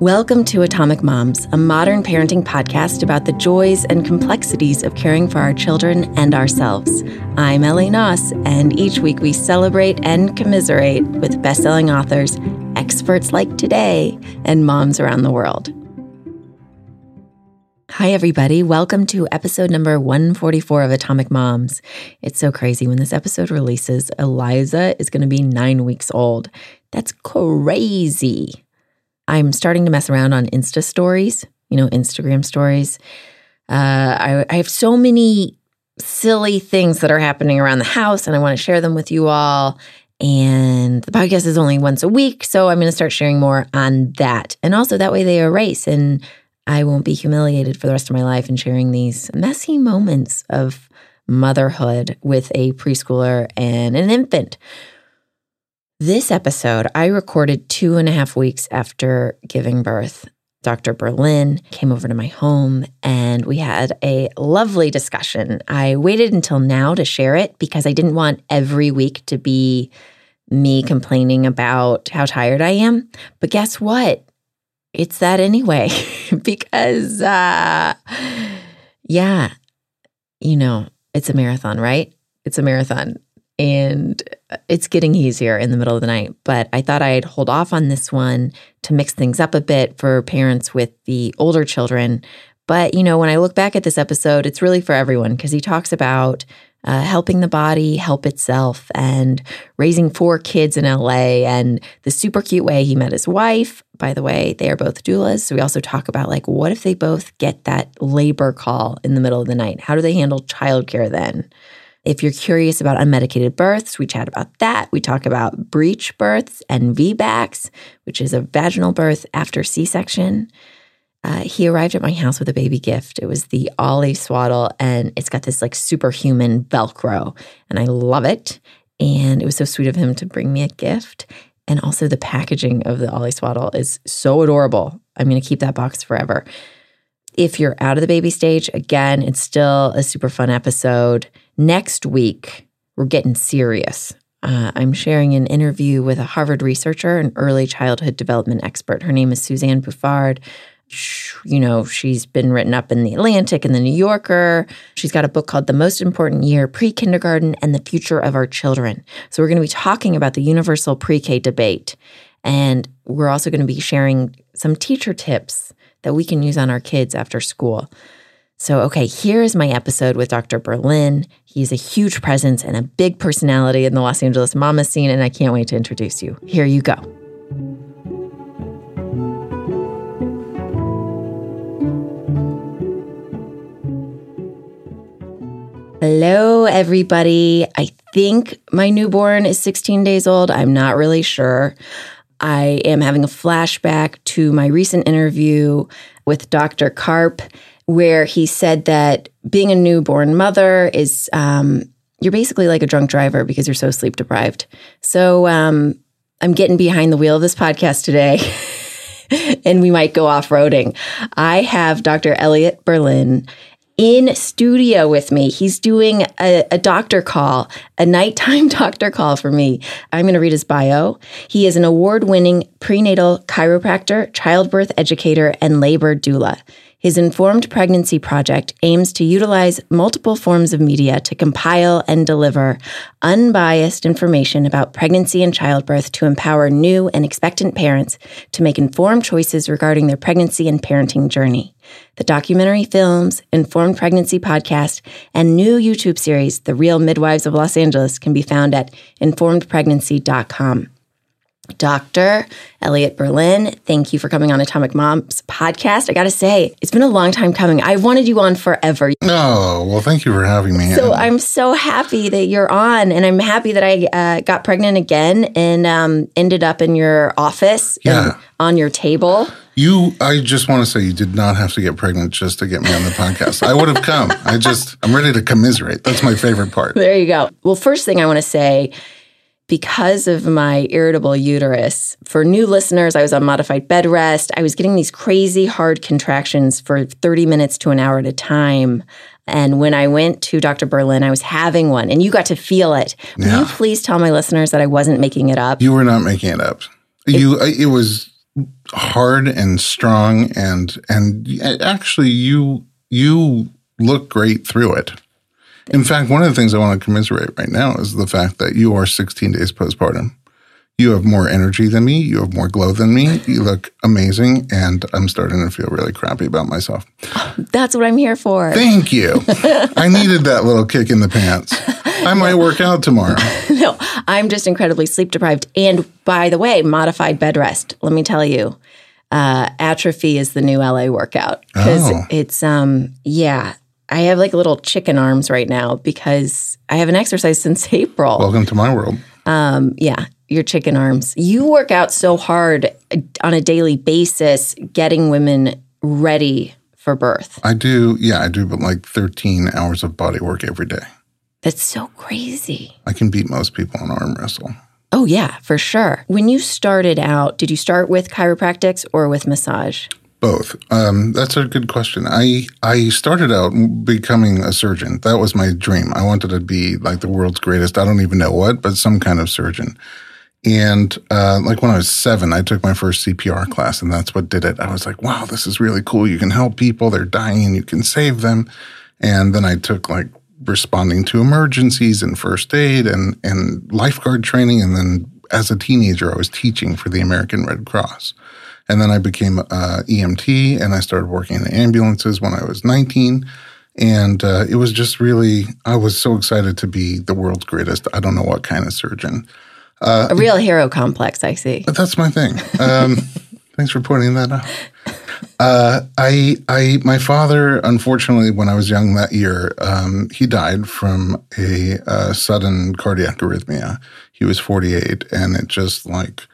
Welcome to Atomic Moms, a modern parenting podcast about the joys and complexities of caring for our children and ourselves. I'm Ellie Knaus, and each week we celebrate and commiserate with best-selling authors, experts like today, and moms around the world. Hi, everybody. Welcome to episode number 144 of Atomic Moms. It's so crazy. When this episode releases, Eliza is going to be nine weeks old. That's crazy. I'm starting to mess around on Insta stories, you know, Instagram stories. Uh, I, I have so many silly things that are happening around the house, and I want to share them with you all. And the podcast is only once a week, so I'm going to start sharing more on that. And also, that way they erase, and I won't be humiliated for the rest of my life in sharing these messy moments of motherhood with a preschooler and an infant. This episode I recorded two and a half weeks after giving birth. Dr. Berlin came over to my home and we had a lovely discussion. I waited until now to share it because I didn't want every week to be me complaining about how tired I am. But guess what? It's that anyway, because, uh, yeah, you know, it's a marathon, right? It's a marathon and it's getting easier in the middle of the night. But I thought I'd hold off on this one to mix things up a bit for parents with the older children. But, you know, when I look back at this episode, it's really for everyone because he talks about uh, helping the body help itself and raising four kids in LA and the super cute way he met his wife. By the way, they are both doulas. So we also talk about like, what if they both get that labor call in the middle of the night? How do they handle childcare then? If you're curious about unmedicated births, we chat about that. We talk about breech births and VBACs, which is a vaginal birth after C section. Uh, he arrived at my house with a baby gift. It was the Ollie Swaddle, and it's got this like superhuman Velcro, and I love it. And it was so sweet of him to bring me a gift. And also, the packaging of the Ollie Swaddle is so adorable. I'm going to keep that box forever. If you're out of the baby stage, again, it's still a super fun episode. Next week, we're getting serious. Uh, I'm sharing an interview with a Harvard researcher, an early childhood development expert. Her name is Suzanne Bouffard. You know, she's been written up in The Atlantic and The New Yorker. She's got a book called The Most Important Year Pre Kindergarten and the Future of Our Children. So, we're going to be talking about the universal pre K debate. And we're also going to be sharing some teacher tips that we can use on our kids after school. So, okay, here is my episode with Dr. Berlin. He's a huge presence and a big personality in the Los Angeles mama scene, and I can't wait to introduce you. Here you go. Hello, everybody. I think my newborn is 16 days old. I'm not really sure. I am having a flashback to my recent interview with Dr. Karp where he said that being a newborn mother is um, you're basically like a drunk driver because you're so sleep deprived. So um, I'm getting behind the wheel of this podcast today. and we might go off roading. I have Dr. Elliot Berlin in studio with me. He's doing a, a, doctor call, a nighttime doctor call for me. I'm going to read his bio. He is an award winning prenatal chiropractor, childbirth educator, and labor doula. His Informed Pregnancy Project aims to utilize multiple forms of media to compile and deliver unbiased information about pregnancy and childbirth to empower new and expectant parents to make informed choices regarding their pregnancy and parenting journey. The documentary films, Informed Pregnancy podcast, and new YouTube series, The Real Midwives of Los Angeles, can be found at informedpregnancy.com. Dr. Elliot Berlin, thank you for coming on Atomic Moms podcast. I got to say, it's been a long time coming. I wanted you on forever. Oh, well, thank you for having me. So I'm so happy that you're on, and I'm happy that I uh, got pregnant again and um, ended up in your office yeah. on your table. You, I just want to say, you did not have to get pregnant just to get me on the podcast. I would have come. I just, I'm ready to commiserate. That's my favorite part. There you go. Well, first thing I want to say because of my irritable uterus. For new listeners, I was on modified bed rest. I was getting these crazy hard contractions for 30 minutes to an hour at a time. And when I went to Dr. Berlin, I was having one, and you got to feel it. Will yeah. you please tell my listeners that I wasn't making it up? You were not making it up. It, you, uh, it was hard and strong and and actually you you look great through it. In fact, one of the things I want to commiserate right now is the fact that you are 16 days postpartum. You have more energy than me. You have more glow than me. You look amazing. And I'm starting to feel really crappy about myself. That's what I'm here for. Thank you. I needed that little kick in the pants. I might work out tomorrow. no, I'm just incredibly sleep deprived. And by the way, modified bed rest. Let me tell you, uh, atrophy is the new LA workout because Oh. it's um yeah. I have like little chicken arms right now because I haven't exercised since April. Welcome to my world. Um, yeah, your chicken arms. You work out so hard on a daily basis, getting women ready for birth. I do, yeah, I do, but like 13 hours of body work every day. That's so crazy. I can beat most people on arm wrestle. Oh, yeah, for sure. When you started out, did you start with chiropractics or with massage? Both. Um, that's a good question. I I started out becoming a surgeon. That was my dream. I wanted to be like the world's greatest. I don't even know what, but some kind of surgeon. And uh, like when I was seven, I took my first CPR class, and that's what did it. I was like, "Wow, this is really cool. You can help people; they're dying, and you can save them." And then I took like responding to emergencies and first aid and and lifeguard training, and then as a teenager, I was teaching for the American Red Cross. And then I became uh, EMT and I started working in ambulances when I was 19. And uh, it was just really, I was so excited to be the world's greatest. I don't know what kind of surgeon. a real hero complex, I see. But that's my thing. Um, thanks for pointing that out. Uh, I, I, my father, unfortunately, when I was young that year, um, he died from a uh, sudden cardiac arrhythmia. He was 48, and it just like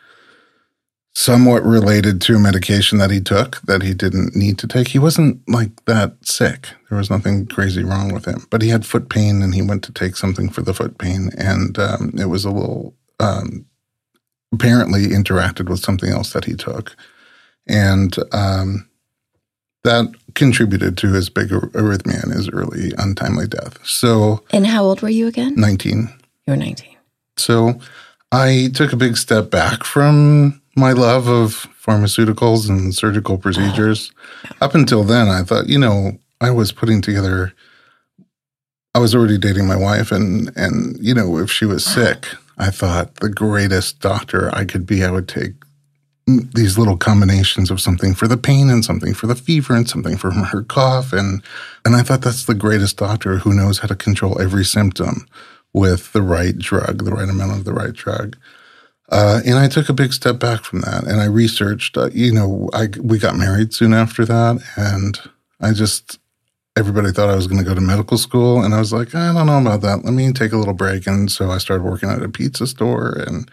somewhat related to a medication that he took that he didn't need to take. He wasn't like that sick. There was nothing crazy wrong with him, but he had foot pain, and he went to take something for the foot pain, and um, it was a little. Um, apparently interacted with something else that he took. And um, that contributed to his big arrhythmia and his early untimely death. So, And how old were you again? 19. You were 19. So, I took a big step back from my love of pharmaceuticals and surgical procedures. Up until then, I thought, you know, I was putting together. I was already dating my wife, and and you know, if she was uh-huh. sick, I thought the greatest doctor I could be, I would take these little combinations of something for the pain and something for the fever and something for her cough, and and I thought that's the greatest doctor who knows how to control every symptom with the right drug, the right amount of the right drug. Uh, and I took a big step back from that, and I researched. Uh, you know, I we got married soon after that, and I just everybody thought I was going to go to medical school, and I was like, I don't know about that. Let me take a little break, and so I started working at a pizza store, and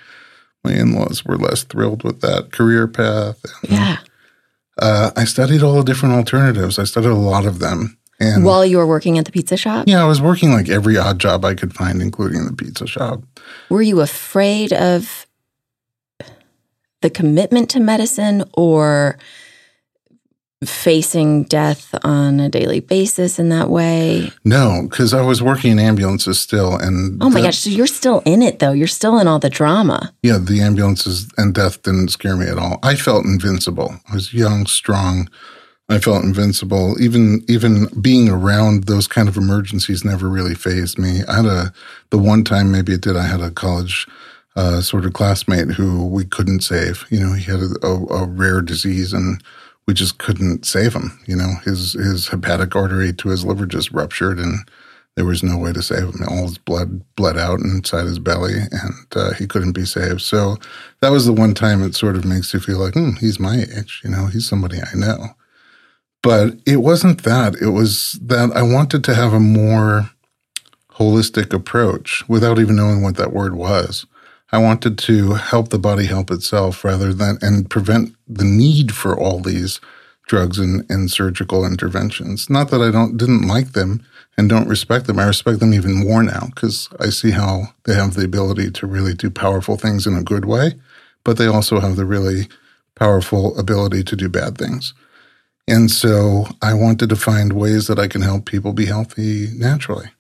my in-laws were less thrilled with that career path. And, Yeah. uh, I studied all the different alternatives. I studied a lot of them, and While you were working at the pizza shop, yeah, I was working like every odd job I could find, including the pizza shop. were you afraid of the commitment to medicine or facing death on a daily basis in that way? No, because I was working in ambulances still, and Oh my gosh, so you're still in it though. You're still in all the drama. Yeah, the ambulances and death didn't scare me at all. I felt invincible. I was young, strong. I felt invincible. Even even being around those kind of emergencies never really phased me. I had a the one time maybe it did. I had a college uh, sort of classmate who we couldn't save. You know, he had a, a, a rare disease and we just couldn't save him. You know, his his hepatic artery to his liver just ruptured and there was no way to save him. All his blood bled out inside his belly, and uh, he couldn't be saved. So that was the one time it sort of makes you feel like, hmm, he's my age. You know, he's somebody I know. But it wasn't that. It was that I wanted to have a more holistic approach without even knowing what that word was. I wanted to help the body help itself rather than and prevent the need for all these drugs and, and surgical interventions. Not that I don't didn't like them and don't respect them. I respect them even more now because I see how they have the ability to really do powerful things in a good way, but they also have the really powerful ability to do bad things. And so I wanted to find ways that I can help people be healthy naturally.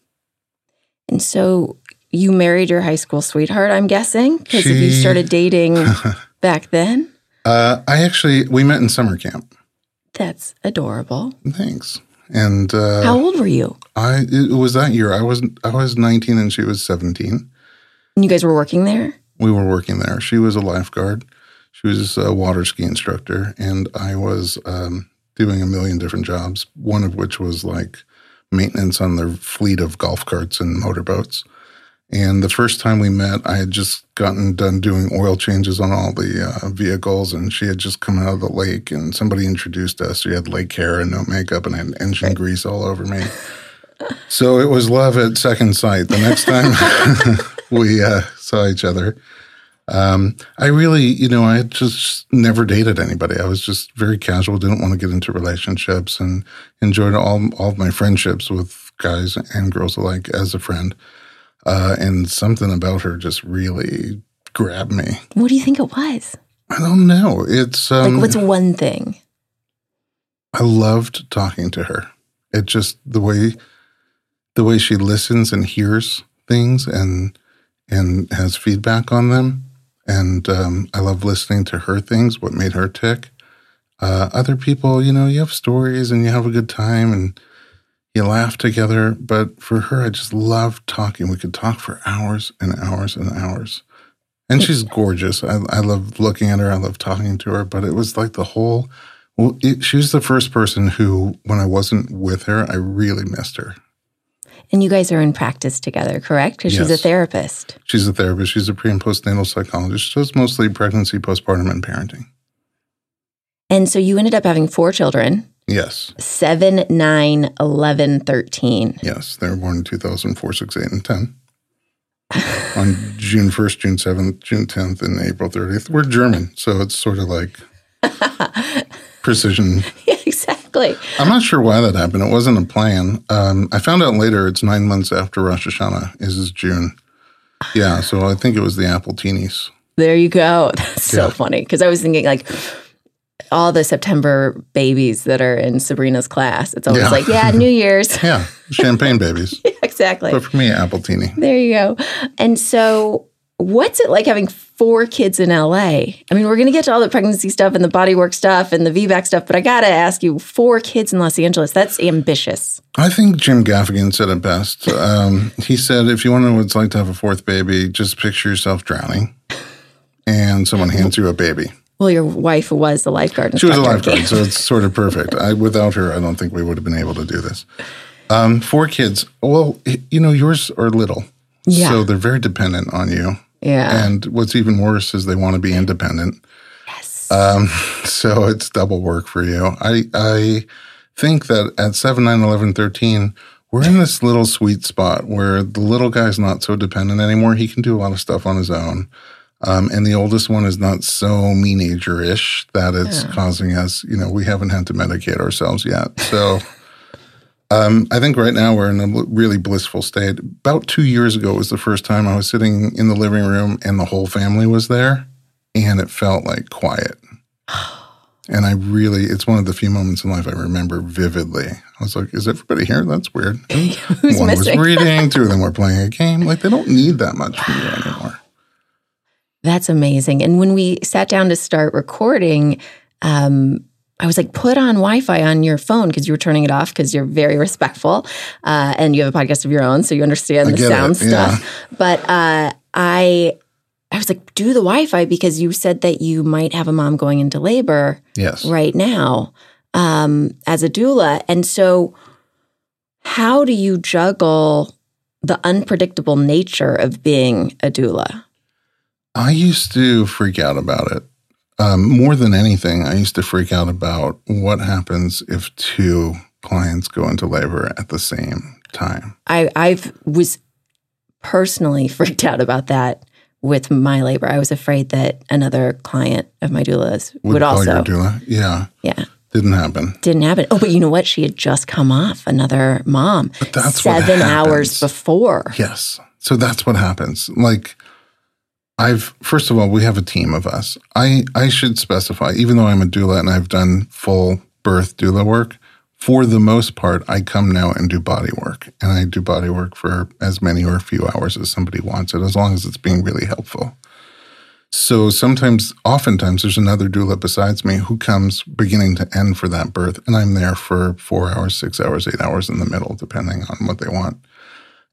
And so you married your high school sweetheart, I'm guessing, because if you started dating back then. Uh, I actually we met in summer camp. That's adorable. Thanks. And uh, How old were you? I it was that year. I was I was 19 and she was 17. And you guys were working there? We were working there. She was a lifeguard. She was a water ski instructor, and I was um, doing a million different jobs. One of which was like maintenance on their fleet of golf carts and motorboats. And the first time we met, I had just gotten done doing oil changes on all the uh, vehicles, and she had just come out of the lake, and somebody introduced us. She had lake hair and no makeup, and had engine right. grease all over me. so it was love at second sight. The next time we uh, saw each other, um, I really, you know, I just never dated anybody. I was just very casual, didn't want to get into relationships, and enjoyed all all of my friendships with guys and girls alike as a friend. Uh, and something about her just really grabbed me. What do you think it was? I don't know. It's um, like what's one thing? I loved talking to her. It just the way the way she listens and hears things and and has feedback on them. And um, I love listening to her things, what made her tick. Uh, other people, you know, you have stories and you have a good time and you laugh together. But for her, I just love talking. We could talk for hours and hours and hours. And she's gorgeous. I, I love looking at her. I love talking to her. But it was like the whole, well, it, she was the first person who, when I wasn't with her, I really missed her. And you guys are in practice together, correct? Because yes. she's a therapist. She's a therapist. She's a pre and postnatal psychologist. She does mostly pregnancy, postpartum, and parenting. And so you ended up having four children. Yes. 7, 9, 11, 13. Yes. They were born in 2004, 6, 8, and 10. On June 1st, June 7th, June 10th, and April 30th. We're German, so it's sort of like precision. Yeah, exactly. I'm not sure why that happened. It wasn't a plan. Um, I found out later it's nine months after Rosh Hashanah is, is June. Yeah, so I think it was the Appletinis. There you go. That's so funny because I was thinking like all the September babies that are in Sabrina's class. It's always yeah. like, yeah, New Year's. yeah, champagne babies. yeah, exactly. But for me, Appletini. There you go. And so, what's it like having four kids in LA? I mean, we're going to get to all the pregnancy stuff and the bodywork stuff and the VBAC stuff, but I got to ask you, four kids in Los Angeles, that's ambitious. I think Jim Gaffigan said it best. Um, he said, if you want to know what it's like to have a fourth baby, just picture yourself drowning and someone hands you a baby. Well, your wife was the lifeguard. She was a lifeguard, so it's sort of perfect. I, without her, I don't think we would have been able to do this. Um, four kids. Well, you know, yours are little, yeah. so they're very dependent on you. Yeah. And what's even worse is they want to be independent. Yes. Um, so it's double work for you. I I think that at 7, 9, 11, 13, we're in this little sweet spot where the little guy's not so dependent anymore. He can do a lot of stuff on his own. Um, and the oldest one is not so meenager ish that it's yeah. causing us, you know, we haven't had to medicate ourselves yet. So um, I think right now we're in a really blissful state. About two years ago was the first time I was sitting in the living room and the whole family was there and it felt like quiet. And I really, it's one of the few moments in life I remember vividly. I was like, is everybody here? That's weird. one missing? was reading, two of them were playing a game. Like, they don't need that much from you anymore. That's amazing. And when we sat down to start recording, um, I was like, put on Wi Fi on your phone because you were turning it off because you're very respectful uh, and you have a podcast of your own, so you understand the sound it, yeah. stuff. But uh, I, I was like, do the Wi Fi because you said that you might have a mom going into labor yes. right now um, as a doula. And so, how do you juggle the unpredictable nature of being a doula? I used to freak out about it. Um, more than anything, I used to freak out about what happens if two clients go into labor at the same time. I I've was personally freaked out about that with my labor. I was afraid that another client of my doula's would, would also doula. Yeah, yeah. Didn't happen. Didn't happen. Oh, but you know what? She had just come off another mom. But that's seven hours before. Yes. So that's what happens. Like I've first of all, we have a team of us. I I should specify, even though I'm a doula and I've done full birth doula work, for the most part, I come now and do body work, and I do body work for as many or a few hours as somebody wants it, as long as it's being really helpful. So sometimes, oftentimes, there's another doula besides me who comes beginning to end for that birth, and I'm there for four hours, six hours, eight hours in the middle, depending on what they want.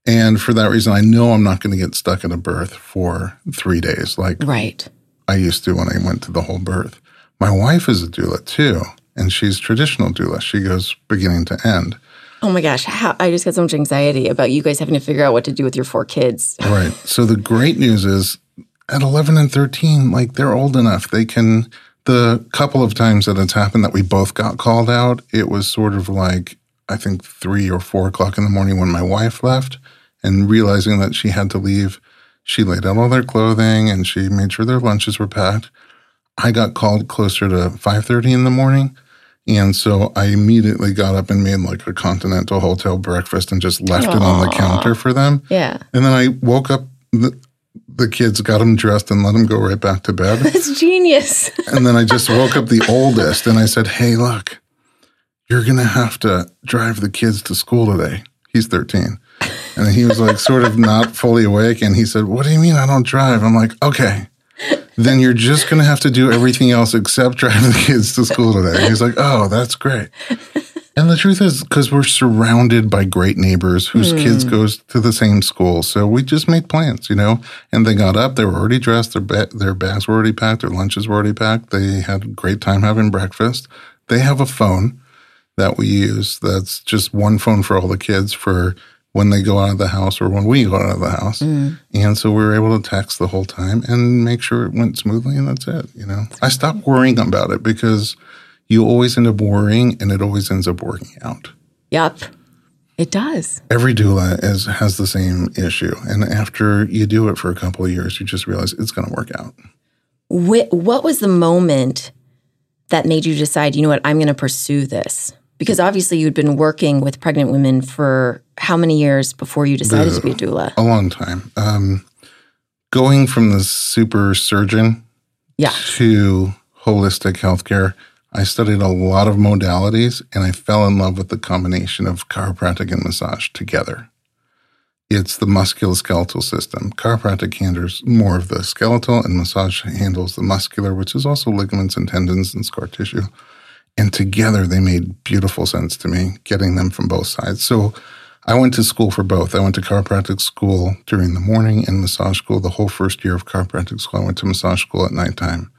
And for that reason, I know I'm not going to get stuck in a birth for three days like Right. I used to when I went to the whole birth. My wife is a doula too, and she's traditional doula. She goes beginning to end. Oh my gosh. How, I just got so much anxiety about you guys having to figure out what to do with your four kids. Right. So the great news is at 11 and 13, like they're old enough. They can, the couple of times that it's happened that we both got called out, it was sort of like, I think three or four o'clock in the morning when my wife left and realizing that she had to leave. She laid out all their clothing and she made sure their lunches were packed. I got called closer to 5:30 in the morning. And so I immediately got up and made like a continental hotel breakfast and just left it on the counter for them. Yeah. And then I woke up, the, the kids got them dressed and let them go right back to bed. That's genius. and then I just woke up the oldest and I said, Hey, look, you're going to have to drive the kids to school today. He's 13. And he was like, sort of not fully awake. And he said, What do you mean I don't drive? I'm like, Okay, then you're just going to have to do everything else except drive the kids to school today. And he's like, Oh, that's great. And the truth is, because we're surrounded by great neighbors whose kids hmm. goes to the same school, so we just made plans, you know. And they got up; they were already dressed. Their ba- their bags were already packed. Their lunches were already packed. They had a great time having breakfast. They have a phone that we use. That's just one phone for all the kids for when they go out of the house or when we go out of the house. Mm. And so we were able to text the whole time and make sure it went smoothly, and that's it. You know, I stopped mm. worrying about it because you always end up worrying, and it always ends up working out. Yep. It does. Every doula is has the same issue, and after you do it for a couple of years, you just realize it's going to work out. Wh- what was the moment that made you decide, you know what, I'm going to pursue this? Because obviously you'd been working with pregnant women for how many years before you decided to be a doula? A long time. Um, going from the super surgeon Yeah. to holistic healthcare, I studied a lot of modalities and I fell in love with the combination of chiropractic and massage together. It's the musculoskeletal system. Chiropractic handles more of the skeletal and massage handles the muscular, which is also ligaments and tendons and scar tissue. And together they made beautiful sense to me, getting them from both sides. So I went to school for both. I went to chiropractic school during the morning and massage school. The whole first year of chiropractic school, I went to massage school at nighttime.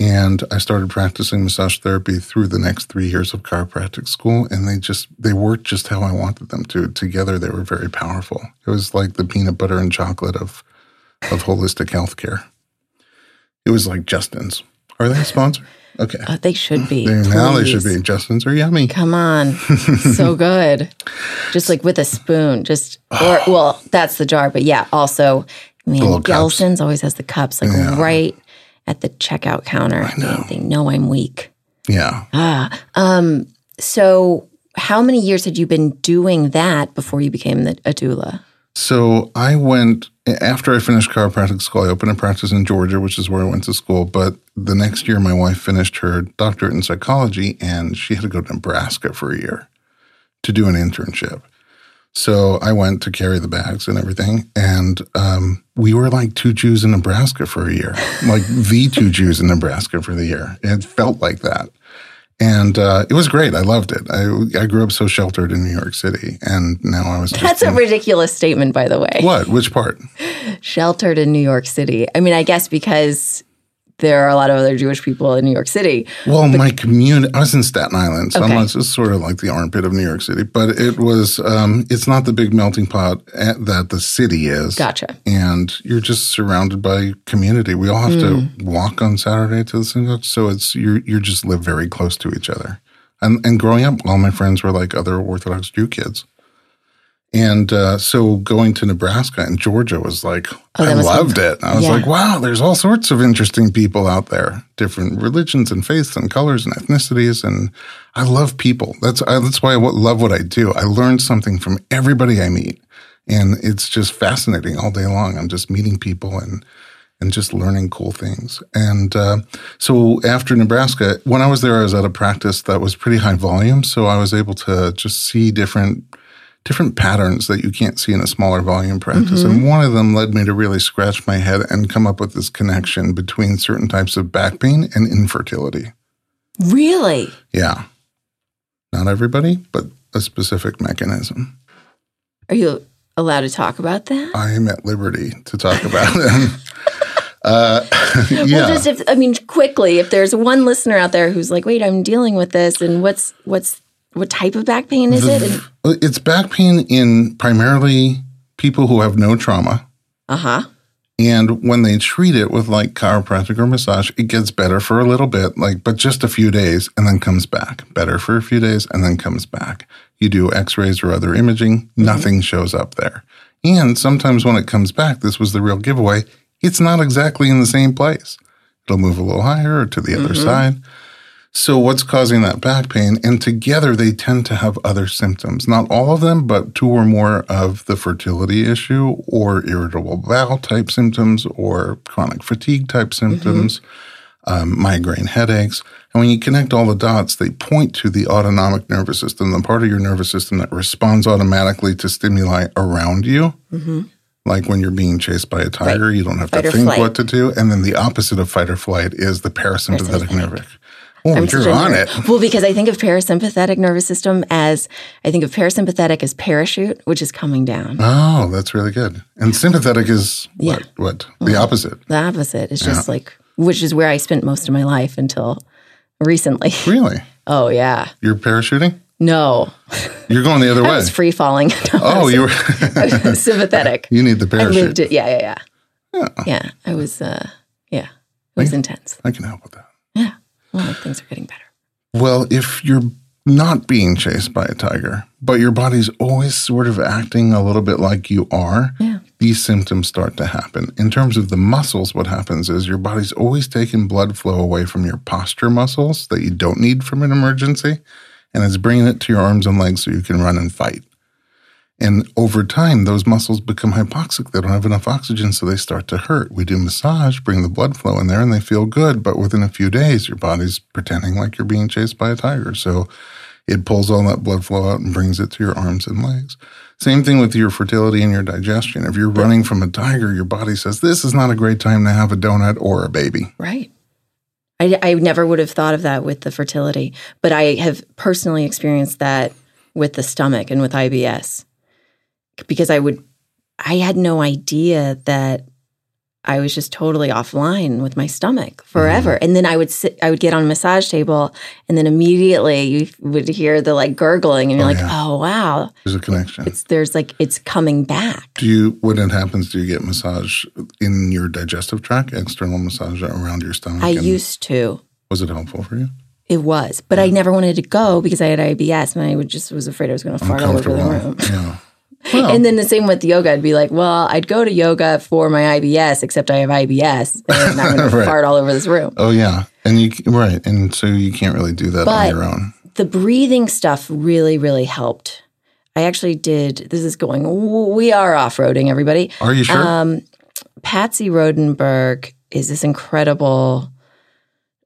And I started practicing massage therapy through the next three years of chiropractic school. And they just, they worked just how I wanted them to. Together, they were very powerful. It was like the peanut butter and chocolate of, of holistic healthcare. It was like Justin's. Are they a sponsor? Okay. Uh, they should be. They- now they should be. Justin's are yummy. Come on. so good. Just like with a spoon. Just, or, well, that's the jar, but yeah, also, little cups. Gelson's always has the cups like Yeah. right at the checkout counter. I know. They, they know I'm weak. Yeah. Ah, um, so how many years had you been doing that before you became the, a doula? So I went after I finished chiropractic school. I opened a practice in Georgia, which is where I went to school. But the next year, my wife finished her doctorate in psychology, and she had to go to Nebraska for a year to do an internship. So I went to carry the bags and everything, and um, we were like two Jews in Nebraska for a year, like the two Jews in Nebraska for the year. It felt like that. And uh, it was great. I loved it. I, I grew up so sheltered in New York City, and now I was That's a in- ridiculous statement, by the way. what? Which part? Sheltered in New York City. I mean, I guess because there are a lot of other Jewish people in New York City. Well, my community, I was in Staten Island, so Okay. I'm just sort of like the armpit of New York City, but it was, um, it's not the big melting pot at, that the city is. Gotcha. And you're just surrounded by community. We all have to walk on Saturday to the synagogue. So it's, you're, you just live very close to each other. And, and growing up, all my friends were like other Orthodox Jew kids. And uh, so going to Nebraska and Georgia was like, Oh, I loved it. I was Yeah. like, wow, there's all sorts of interesting people out there, different religions and faiths and colors and ethnicities. And I love people. That's, I, that's why I love what I do. I learn something from everybody I meet. And it's just fascinating all day long. I'm just meeting people and, and just learning cool things. And uh, so after Nebraska, when I was there, I was at a practice that was pretty high volume. So I was able to just see different different patterns that you can't see in a smaller volume practice. And one of them led me to really scratch my head and come up with this connection between certain types of back pain and infertility. Really? Yeah. Not everybody, but a specific mechanism. Are you allowed to talk about that? I am at liberty to talk about them. Uh, yeah. Well, just if I mean quickly, if there's one listener out there who's like, "Wait, I'm dealing with this," and what's what's what type of back pain is it? It's back pain in primarily people who have no trauma. uh huh. And when they treat it with like chiropractic or massage, it gets better for a little bit, like, but just a few days and then comes back. Better for a few days and then comes back. You do x rays or other imaging, nothing shows up there. And sometimes when it comes back, this was the real giveaway, it's not exactly in the same place. It'll move a little higher or to the other side. So, what's causing that back pain? And together, they tend to have other symptoms. Not all of them, but two or more of the fertility issue, or irritable bowel type symptoms, or chronic fatigue type symptoms, um, migraine headaches. And when you connect all the dots, they point to the autonomic nervous system, the part of your nervous system that responds automatically to stimuli around you. Like when you're being chased by a tiger, you don't have Fight to think flight. what to do. And then the opposite of fight or flight is the parasympathetic Parasympathetic. nervous. Oh, I'm you're on nerd. it. Well, because I think of parasympathetic nervous system as I think of parasympathetic as parachute, which is coming down. Oh, that's really good. And sympathetic is Yeah. what? What? The opposite. The opposite is just like, which is where I spent most of my life until recently. Really? Oh yeah, You're parachuting? no, You're going the other I way. was free falling. No, Oh, you were. Sympathetic. you need the I parachute. lived it. Yeah, yeah, yeah. Yeah, I was. uh Yeah, it was intense. I can help with that. Well, things are getting better. Well, if you're not being chased by a tiger, but your body's always sort of acting a little bit like you are, Yeah. these symptoms start to happen. In terms of the muscles, what happens is your body's always taking blood flow away from your posture muscles that you don't need from an emergency, and it's bringing it to your arms and legs so you can run and fight. And over time, those muscles become hypoxic. They don't have enough oxygen, so they start to hurt. We do massage, bring the blood flow in there, and they feel good. But within a few days, your body's pretending like you're being chased by a tiger. So it pulls all that blood flow out and brings it to your arms and legs. Same thing with your fertility and your digestion. If you're running from a tiger, your body says, This is not a great time to have a donut or a baby. Right. I, I never would have thought of that with the fertility, but I have personally experienced that with the stomach and with IBS because I would, I had no idea that I was just totally offline with my stomach mm-hmm. forever. And then I would sit, I would get on a massage table and then immediately you would hear the like gurgling and you're oh, like, yeah. oh, wow. There's a connection. It's, there's like, it's coming back. do you, when it happens, do you get massage in your digestive tract, external massage around your stomach? I used to. Was it helpful for you? It was, but I never wanted to go because I had IBS and I would just was afraid I was going to fart all over the room. Yeah. Well, And then the same with yoga. I'd be like, well, I'd go to yoga for my IBS, except I have IBS and I'm going to fart all over this room. oh yeah, and you right, and so you can't really do that But- on your own. The breathing stuff really, really helped. I actually did. This is going. We are off roading, everybody. Are you sure? Um, Patsy Rodenburg is this incredible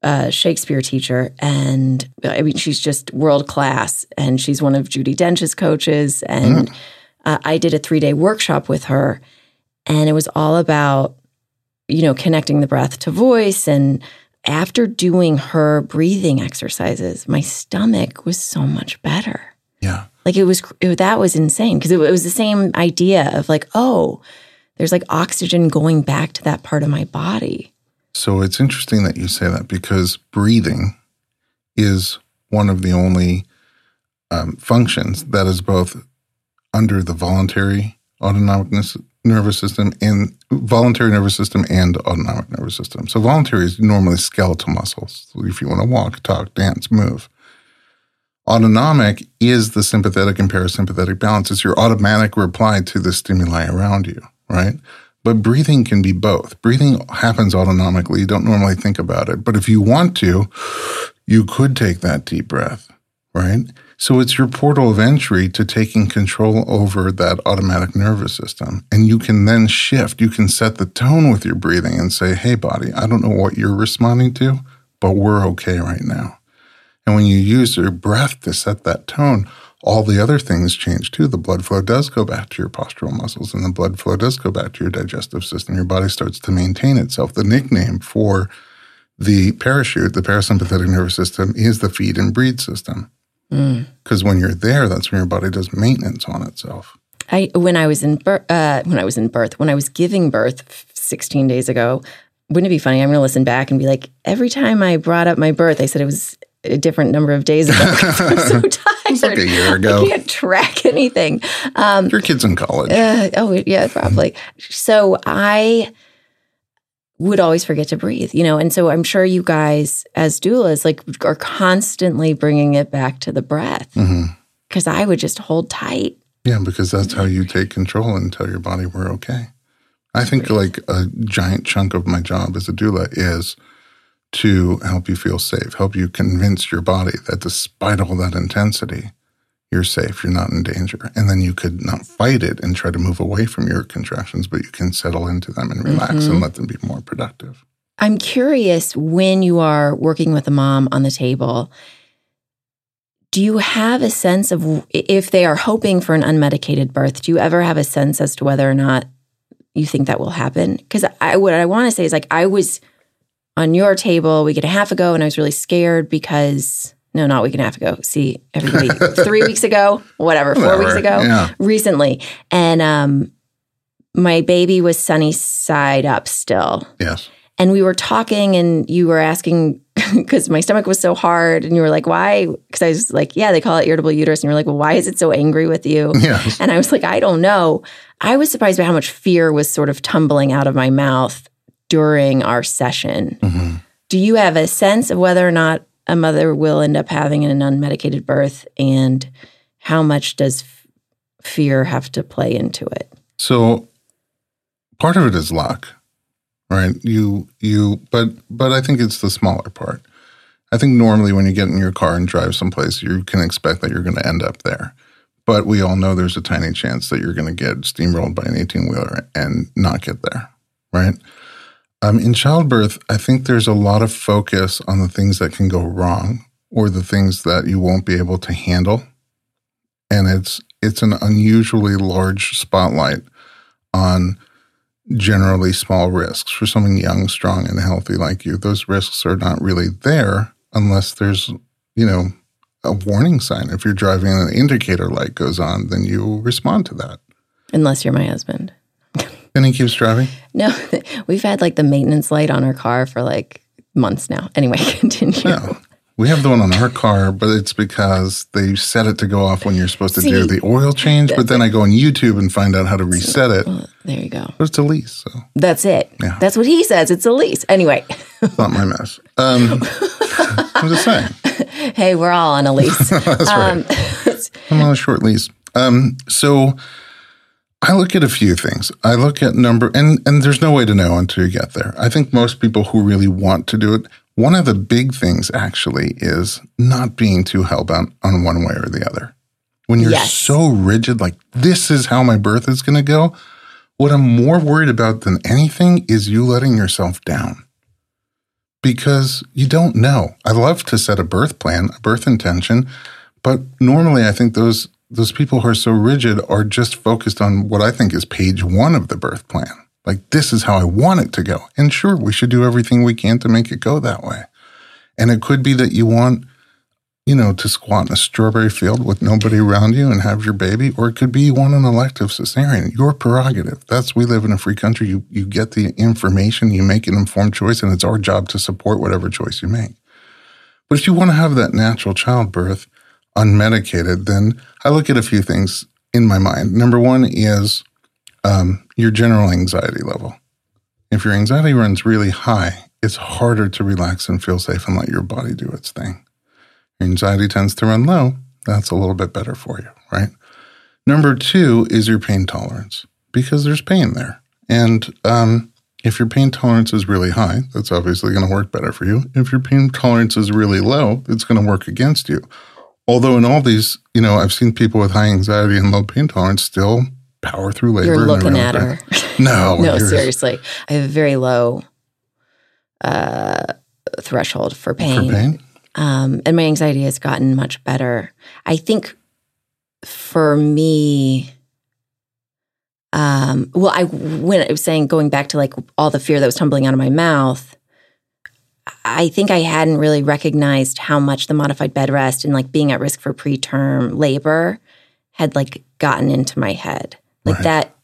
uh, Shakespeare teacher, and I mean, she's just world class. And she's one of Judi Dench's coaches. And uh, I did a three day workshop with her, and it was all about you know connecting the breath to voice. And after doing her breathing exercises, my stomach was so much better. yeah. Like it was, it, that was insane because it, it was the same idea of like, oh, there's like oxygen going back to that part of my body. So it's interesting that you say that because breathing is one of the only um, functions that is both under the voluntary autonomic nervous system and voluntary nervous system and autonomic nervous system. So voluntary is normally skeletal muscles. If you want to walk, talk, dance, move. Autonomic is the sympathetic and parasympathetic balance. It's your automatic reply to the stimuli around you, right? But breathing can be both. Breathing happens autonomically. You don't normally think about it. But if you want to, you could take that deep breath, right? So it's your portal of entry to taking control over that automatic nervous system. And you can then shift. You can set the tone with your breathing and say, hey, body, I don't know what you're responding to, but we're okay right now. And when you use your breath to set that tone, all the other things change too. The blood flow does go back to your postural muscles and the blood flow does go back to your digestive system. Your body starts to maintain itself. The nickname for the parachute, the parasympathetic nervous system, is the feed and breed system. Because when you're there, that's when your body does maintenance on itself. I when I was in birth, uh, when I was in birth, when I was giving birth 16 days ago, wouldn't it be funny? I'm going to listen back and be like, every time I brought up my birth, I said it was a different number of days ago. I'm so tired. Like a year ago. I can't track anything. Your kid's in college. Uh, oh, yeah, probably. So I would always forget to breathe, you know, and so I'm sure you guys, as doulas, like are constantly bringing it back to the breath mm-hmm. because I would just hold tight. Yeah, because that's how you take control and tell your body we're okay. I think like a giant chunk of my job as a doula is to help you feel safe, help you convince your body that despite all that intensity, you're safe, you're not in danger. And then you could not fight it and try to move away from your contractions, but you can settle into them and relax mm-hmm. and let them be more productive. I'm curious when you are working with a mom on the table, do you have a sense of if they are hoping for an unmedicated birth? Do you ever have a sense as to whether or not you think that will happen? Because I what I want to say is like I was on your table a week and a half ago, and I was really scared because no, not a week and a half ago. See everybody three weeks ago, whatever, four Whatever, weeks ago, yeah. recently, and um, my baby was sunny side up still Yes. and we were talking and you were asking because my stomach was so hard and you were like why because i was like yeah they call it irritable uterus and you were like well why is it so angry with you Yes. and i was like i don't know i was surprised by how much fear was sort of tumbling out of my mouth during our session Mhm. do you have a sense of whether or not a mother will end up having an unmedicated birth and how much does f- fear have to play into it So part of it is luck, right? You you but but I think it's the smaller part. I think normally when you get in your car and drive someplace, you can expect that you're going to end up there. But we all know there's a tiny chance that you're going to get steamrolled by an 18 wheeler and not get there, right? Um, in childbirth, I think there's a lot of focus on the things that can go wrong or the things that you won't be able to handle, and it's it's an unusually large spotlight on generally small risks for someone young, strong, and healthy like you. Those risks are not really there unless there's, you know, a warning sign. If you're driving and an indicator light goes on, then you respond to that. unless you're my husband Then he keeps driving. No, we've had like the maintenance light on our car for like months now. Anyway, continue. No. We have the one on our car, but it's because they set it to go off when you're supposed to do the oil change. But then I go on YouTube and find out how to reset it. Well, there you go. But it's a lease, so That's it. Yeah. That's what he says. It's a lease. Anyway, it's not my mess. Um, I'm just saying. hey, we're all on a lease. That's right. um, I'm on a short lease. Um, so I look at a few things. I look at number, and and there's no way to know until you get there. I think most people who really want to do it, one of the big things actually is not being too hellbound on one way or the other. When you're Yes. so rigid, like this is how my birth is going to go. What I'm more worried about than anything is you letting yourself down because you don't know. I love to set a birth plan, a birth intention, but normally I think those those people who are so rigid are just focused on what I think is page 1 of the birth plan. Like this is how I want it to go. And sure, we should do everything we can to make it go that way. And it could be that you want you know, to squat in a strawberry field with nobody around you and have your baby, or it could be you want an elective cesarean. Your prerogative. That's we live in a free country. You you get the information, you make an informed choice, and it's our job to support whatever choice you make. But if you want to have that natural childbirth unmedicated, then I look at a few things in my mind. Number one is um, your general anxiety level. If your anxiety runs really high, it's harder to relax and feel safe and let your body do its thing. Your anxiety tends to run low. That's a little bit better for you, right? Number two is your pain tolerance because there's pain there. And um, if your pain tolerance is really high, that's obviously going to work better for you. If your pain tolerance is really low, it's going to work against you. Although in all these, you know, I've seen people with high anxiety and low pain tolerance still power through labor. you're looking at her. No, no, seriously. I have a very low uh, threshold for pain. For pain? Um, and my anxiety has gotten much better. I think for me, um, well, I when I was saying going back to like all the fear that was tumbling out of my mouth, I think I hadn't really recognized how much the modified bed rest and like being at risk for preterm labor had like gotten into my head. Like Right. that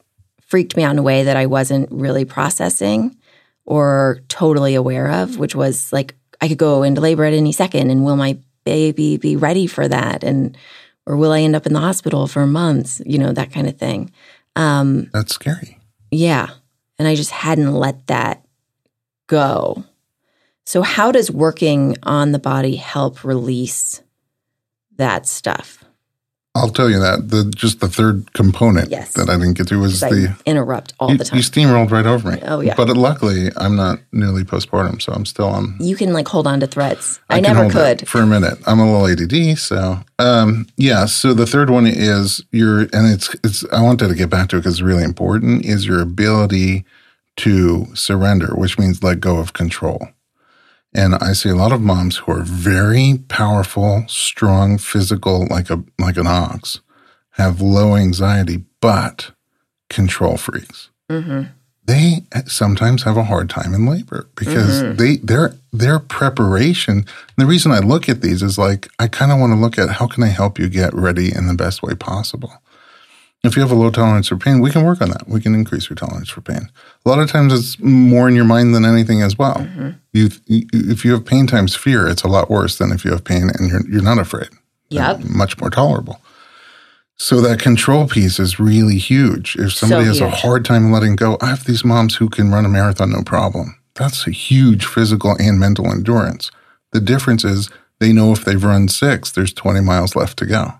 freaked me out in a way that I wasn't really processing or totally aware of, which was like I could go into labor at any second and will my baby be ready for that and or will I end up in the hospital for months, you know, that kind of thing. Um That's scary. yeah. And I just hadn't let that go. So, how does working on the body help release that stuff? I'll tell you that the just the third component Yes. that I didn't get to was the I interrupt all you, the time. you steamrolled right over me. Oh, yeah. But luckily, I'm not nearly postpartum, so I'm still on. You can like hold on to threads. I, can never could. for a minute. I'm a little ADD, so um, yeah. So the third one is your, and it's it's. I wanted to get back to it because it's really important. Is your ability to surrender, which means let go of control. And I see a lot of moms who are very powerful, strong, physical, like a like an ox, have low anxiety, but control freaks. Hmm they sometimes have a hard time in labor because Mm-hmm. they their their preparation the reason i look at these is like i kind of want to look at how can i help you get ready in the best way possible if you have a low tolerance for pain we can work on that we can increase your tolerance for pain a lot of times it's more in your mind than anything as well Mm-hmm. you, if you have pain times fear it's a lot worse than if you have pain and you're, you're not afraid Yep. much more tolerable. So that control piece is really huge. If somebody has a hard time letting go, I have these moms who can run a marathon no problem. That's a huge physical and mental endurance. The difference is they know if they've run six, there's 20 miles left to go.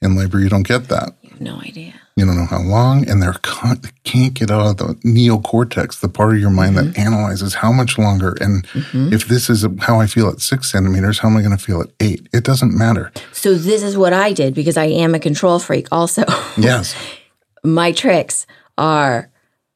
In labor, you don't get that. No idea. You don't know how long, and they're con- they can't get out of the neocortex, the part of your mind that mm-hmm. analyzes how much longer. And mm-hmm. if this is how I feel at six centimeters, how am I going to feel at eight? It doesn't matter. So, this is what I did because I am a control freak also. Yes. my tricks are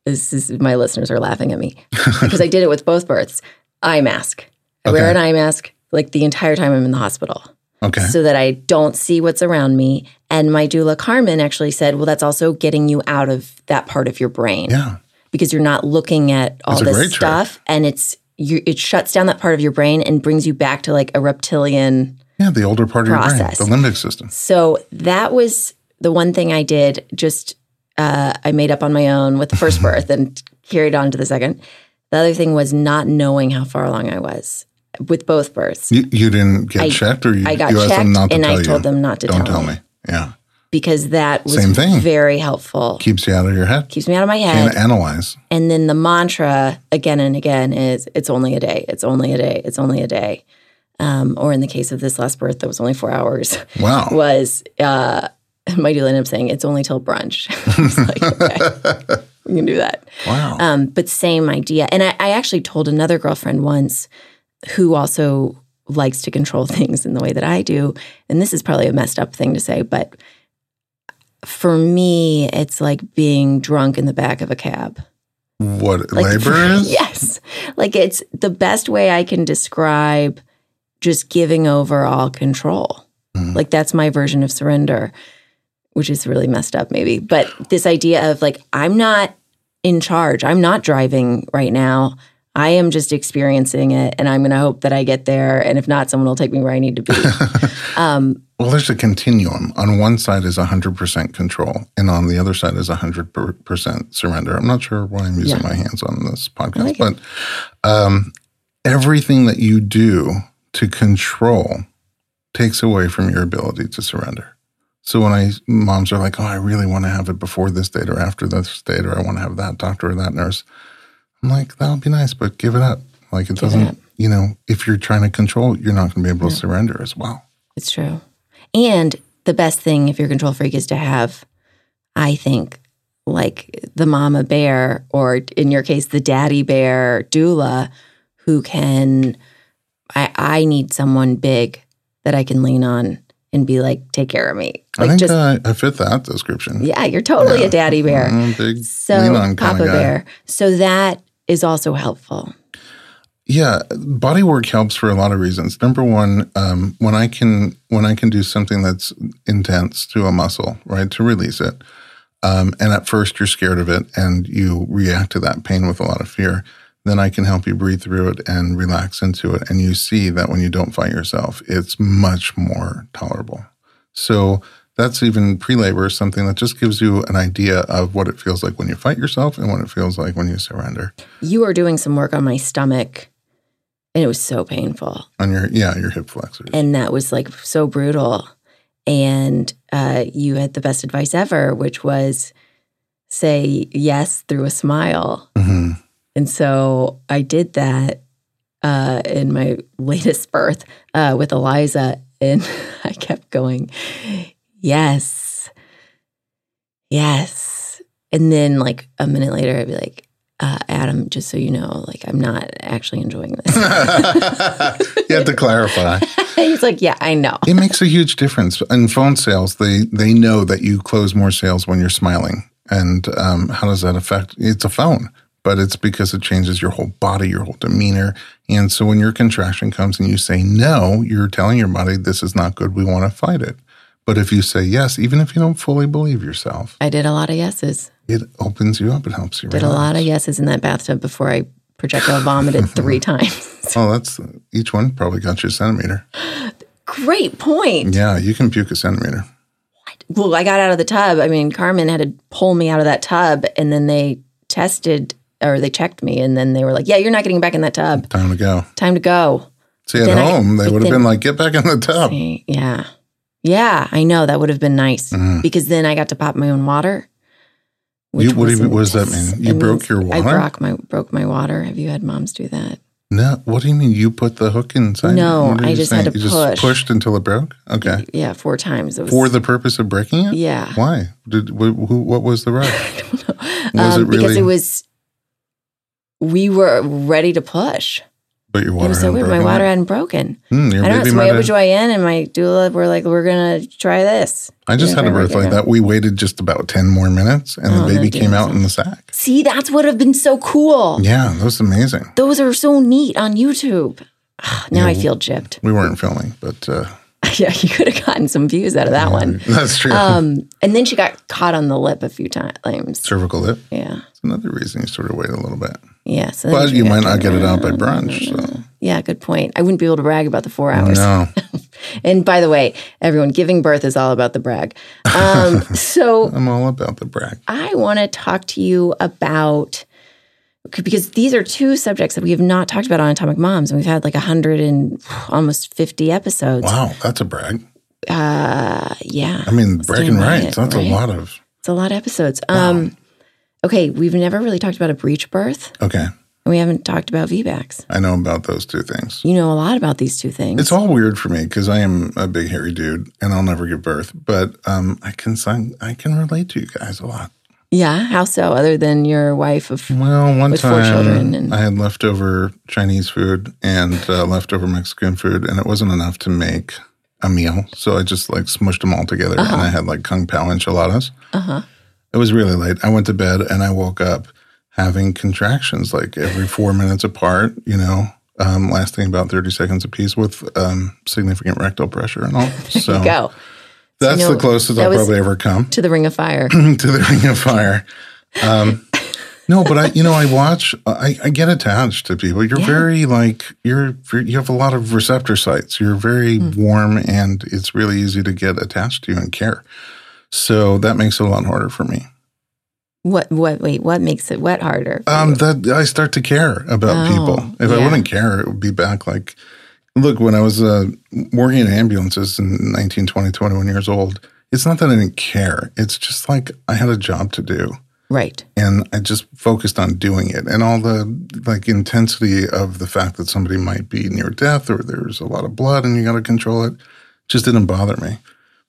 this is my listeners are laughing at me because I did it with both births. Eye mask. I wear an eye mask like the entire time I'm in the hospital Okay. so that I don't see what's around me. And my doula Carmen actually said, well, that's also getting you out of that part of your brain Yeah. because you're not looking at all That's this trick. stuff and it's you, it shuts down that part of your brain and brings you back to like a reptilian Yeah. The older part of your brain, the limbic system. So that was the one thing I did. Just uh, I made up on my own with the first birth and carried on to the second. The other thing was not knowing how far along I was with both births You, you didn't get I- checked, or you, I got you checked and I told them not to Don't tell tell me. me. Yeah. because that was Same thing. very helpful. Keeps you out of your head. Keeps me out of my Can't analyze. And then the mantra again and again is it's only a day. It's only a day. It's only a day. Um, or in the case of this last birth, that was only four hours. Wow. was uh, my doula ended up saying it's only till brunch. Like, okay, we can do that. Wow. Um, but same idea. And I, I actually told another girlfriend once who also likes to control things in the way that I do. And this is probably a messed up thing to say, but for me, it's like being drunk in the back of a cab. what Like, labor is? yes. Like it's the best way I can describe just giving over all control. Mhm. Like that's my version of surrender, which is really messed up, maybe. But this idea of like, I'm not in charge, I'm not driving right now. I am just experiencing it, and I'm going to hope that I get there. And if not, someone will take me where I need to be. um, Well, there's a continuum. On one side is 100% control, and on the other side is 100% surrender. I'm not sure why I'm using Yeah. my hands on this podcast, like but um, everything that you do to control takes away from your ability to surrender. So when I moms are like, "Oh, I really want to have it before this date or after this date, or I want to have that doctor or that nurse," I'm like, "That would be nice, but give it up." Like it Give doesn't, up. you know, if you're trying to control, you're not going to be able to surrender as well. It's true. And the best thing if you're a control freak is to have, I think, like the mama bear, or in your case, the daddy bear doula, who can, I, I need someone big that I can lean on and be like, take care of me. I Like think just, uh, I fit that description. yeah, you're totally Yeah. a daddy bear. Mm, big So, lean on kind Papa bear. So that is also helpful. Yeah, body work helps for a lot of reasons. Number one, um, when I can when I can do something that's intense to a muscle, right, to release it, um, and at first you're scared of it and you react to that pain with a lot of fear, then I can help you breathe through it and relax into it, and you see that when you don't fight yourself, it's much more tolerable. So that's even pre-labor, something that just gives you an idea of what it feels like when you fight yourself and what it feels like when you surrender. You were doing some work on my stomach and it was so painful. On your yeah, your hip flexors. And that was like so brutal. And uh, you had the best advice ever, which was say yes through a smile. Mhm. And so I did that uh, in my latest birth uh, with Eliza, and I kept going, yes, yes. And then, like a minute later, I'd be like, uh, Adam, just so you know, like I'm not actually enjoying this. you have to clarify. He's like, yeah, I know. It makes a huge difference. In phone sales, they they know that you close more sales when you're smiling. And um, how does that affect? It's a phone, but it's because it changes your whole body, your whole demeanor. And so when your contraction comes and you say no, you're telling your body this is not good. We want to fight it. But if you say yes, even if you don't fully believe yourself, I did a lot of yeses. it opens you up. It helps you. Did a lot of yeses in that bathtub before I projectile vomited three times. Oh, that's each one probably got you a centimeter. Great point. Yeah, you can puke a centimeter. What? Well, I got out of the tub. I mean, Carmen had to pull me out of that tub, and then they tested or they checked me, and then they were like, "Yeah, you're not getting back in that tub. Time to go. Time to go." See, at Then I- home, they would have been like, get back in the tub. Yeah, yeah, I know that would have been nice Mhm. because then I got to pop my own water. You- what do you- what does that mean? You it broke your I water? broke my broke my water. Have you had moms do that? No, what do you mean? You put the hook inside? No, I just had to you push. just pushed until it broke. Okay, Yeah, four times. It was for the purpose of breaking it. yeah. Why? Did wh- who? What was the rush? Was um, it really? because it was we were ready to push. But your it was so weird. My water hadn't broken. Hmm, your I don't know. So my OBGYN and my doula were like, "We're gonna try this." I just Yeah, had a birth like that. We waited just about ten more minutes, and Oh, the baby came out in the sack. See, that's what would have been so cool. Yeah, that was amazing. Those are so neat on YouTube. Now I feel gypped. We weren't filming, but uh, yeah, you could have gotten some views out of that one. that's true. Um, and then she got caught on the lip a few times. Cervical lip. Yeah, It's another reason you sort of wait a little bit. yeah. So But you might not get it out by brunch. So Yeah, good point. I wouldn't be able to brag about the four hours. no, And by the way, everyone, giving birth is all about the brag. Um, so I'm all about the brag. I want to talk to you about because these are two subjects that we have not talked about on Atomic Moms, and we've had like a hundred and almost fifty episodes. Wow, that's a brag. Uh, yeah, I mean, bragging Stand by rights. it, That's right? a lot of. it's a lot of episodes. Um, okay, we've never really talked about a breech birth, Okay, and we haven't talked about VBACs. I know about those two things. You know a lot about these two things. It's all weird for me because I am a big hairy dude and I'll never give birth. But um, I can sign, I can relate to you guys a lot. Yeah. How so? Other than your wife of Well, one time children and- I had leftover Chinese food and uh, leftover Mexican food, and it wasn't enough to make a meal. So I just like smushed them all together, and I had like kung pao enchiladas. uh huh. It was really late. I went to bed and I woke up having contractions like every four minutes apart, you know, um, lasting about 30 seconds apiece with um, significant rectal pressure and all. So Go that's You know, the closest I'll probably ever come to the ring of fire. to the ring of fire. Um, no, but I, you know, I watch, I, I get attached to people. You're Yeah. very like, you're, you have a lot of receptor sites. You're very Hmm. warm and it's really easy to get attached to you and care. So that makes it a lot harder for me. What? What? Wait. What makes it what harder? Um, you? that I start to care about Oh, people. If I wouldn't care, it would be back like, look, when I was uh, working in ambulances in 19, 20, 21 years old, it's not that I didn't care. It's just like I had a job to do right. and I just focused on doing it and all the like intensity of the fact that somebody might be near death or there's a lot of blood and you got to control it just didn't bother me.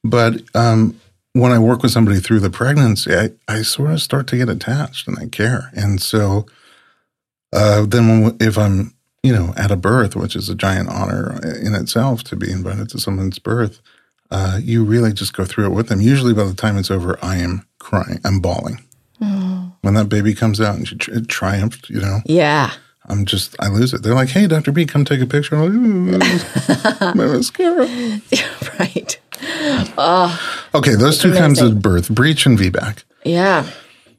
But um, when I work with somebody through the pregnancy, I, I sort of start to get attached and I care. And so uh, then when, if I'm, you know, at a birth, which is a giant honor in itself to be invited to someone's birth, uh, you really just go through it with them. Usually by the time it's over, I am crying, I'm bawling. Oh. When that baby comes out and she tri- triumphed, you know, Yeah. I'm just, I lose it. They're like, hey, Dr. B, come take a picture. I'm like, my mascara. right. Okay, those two kinds of birth, breech and VBAC. Yeah.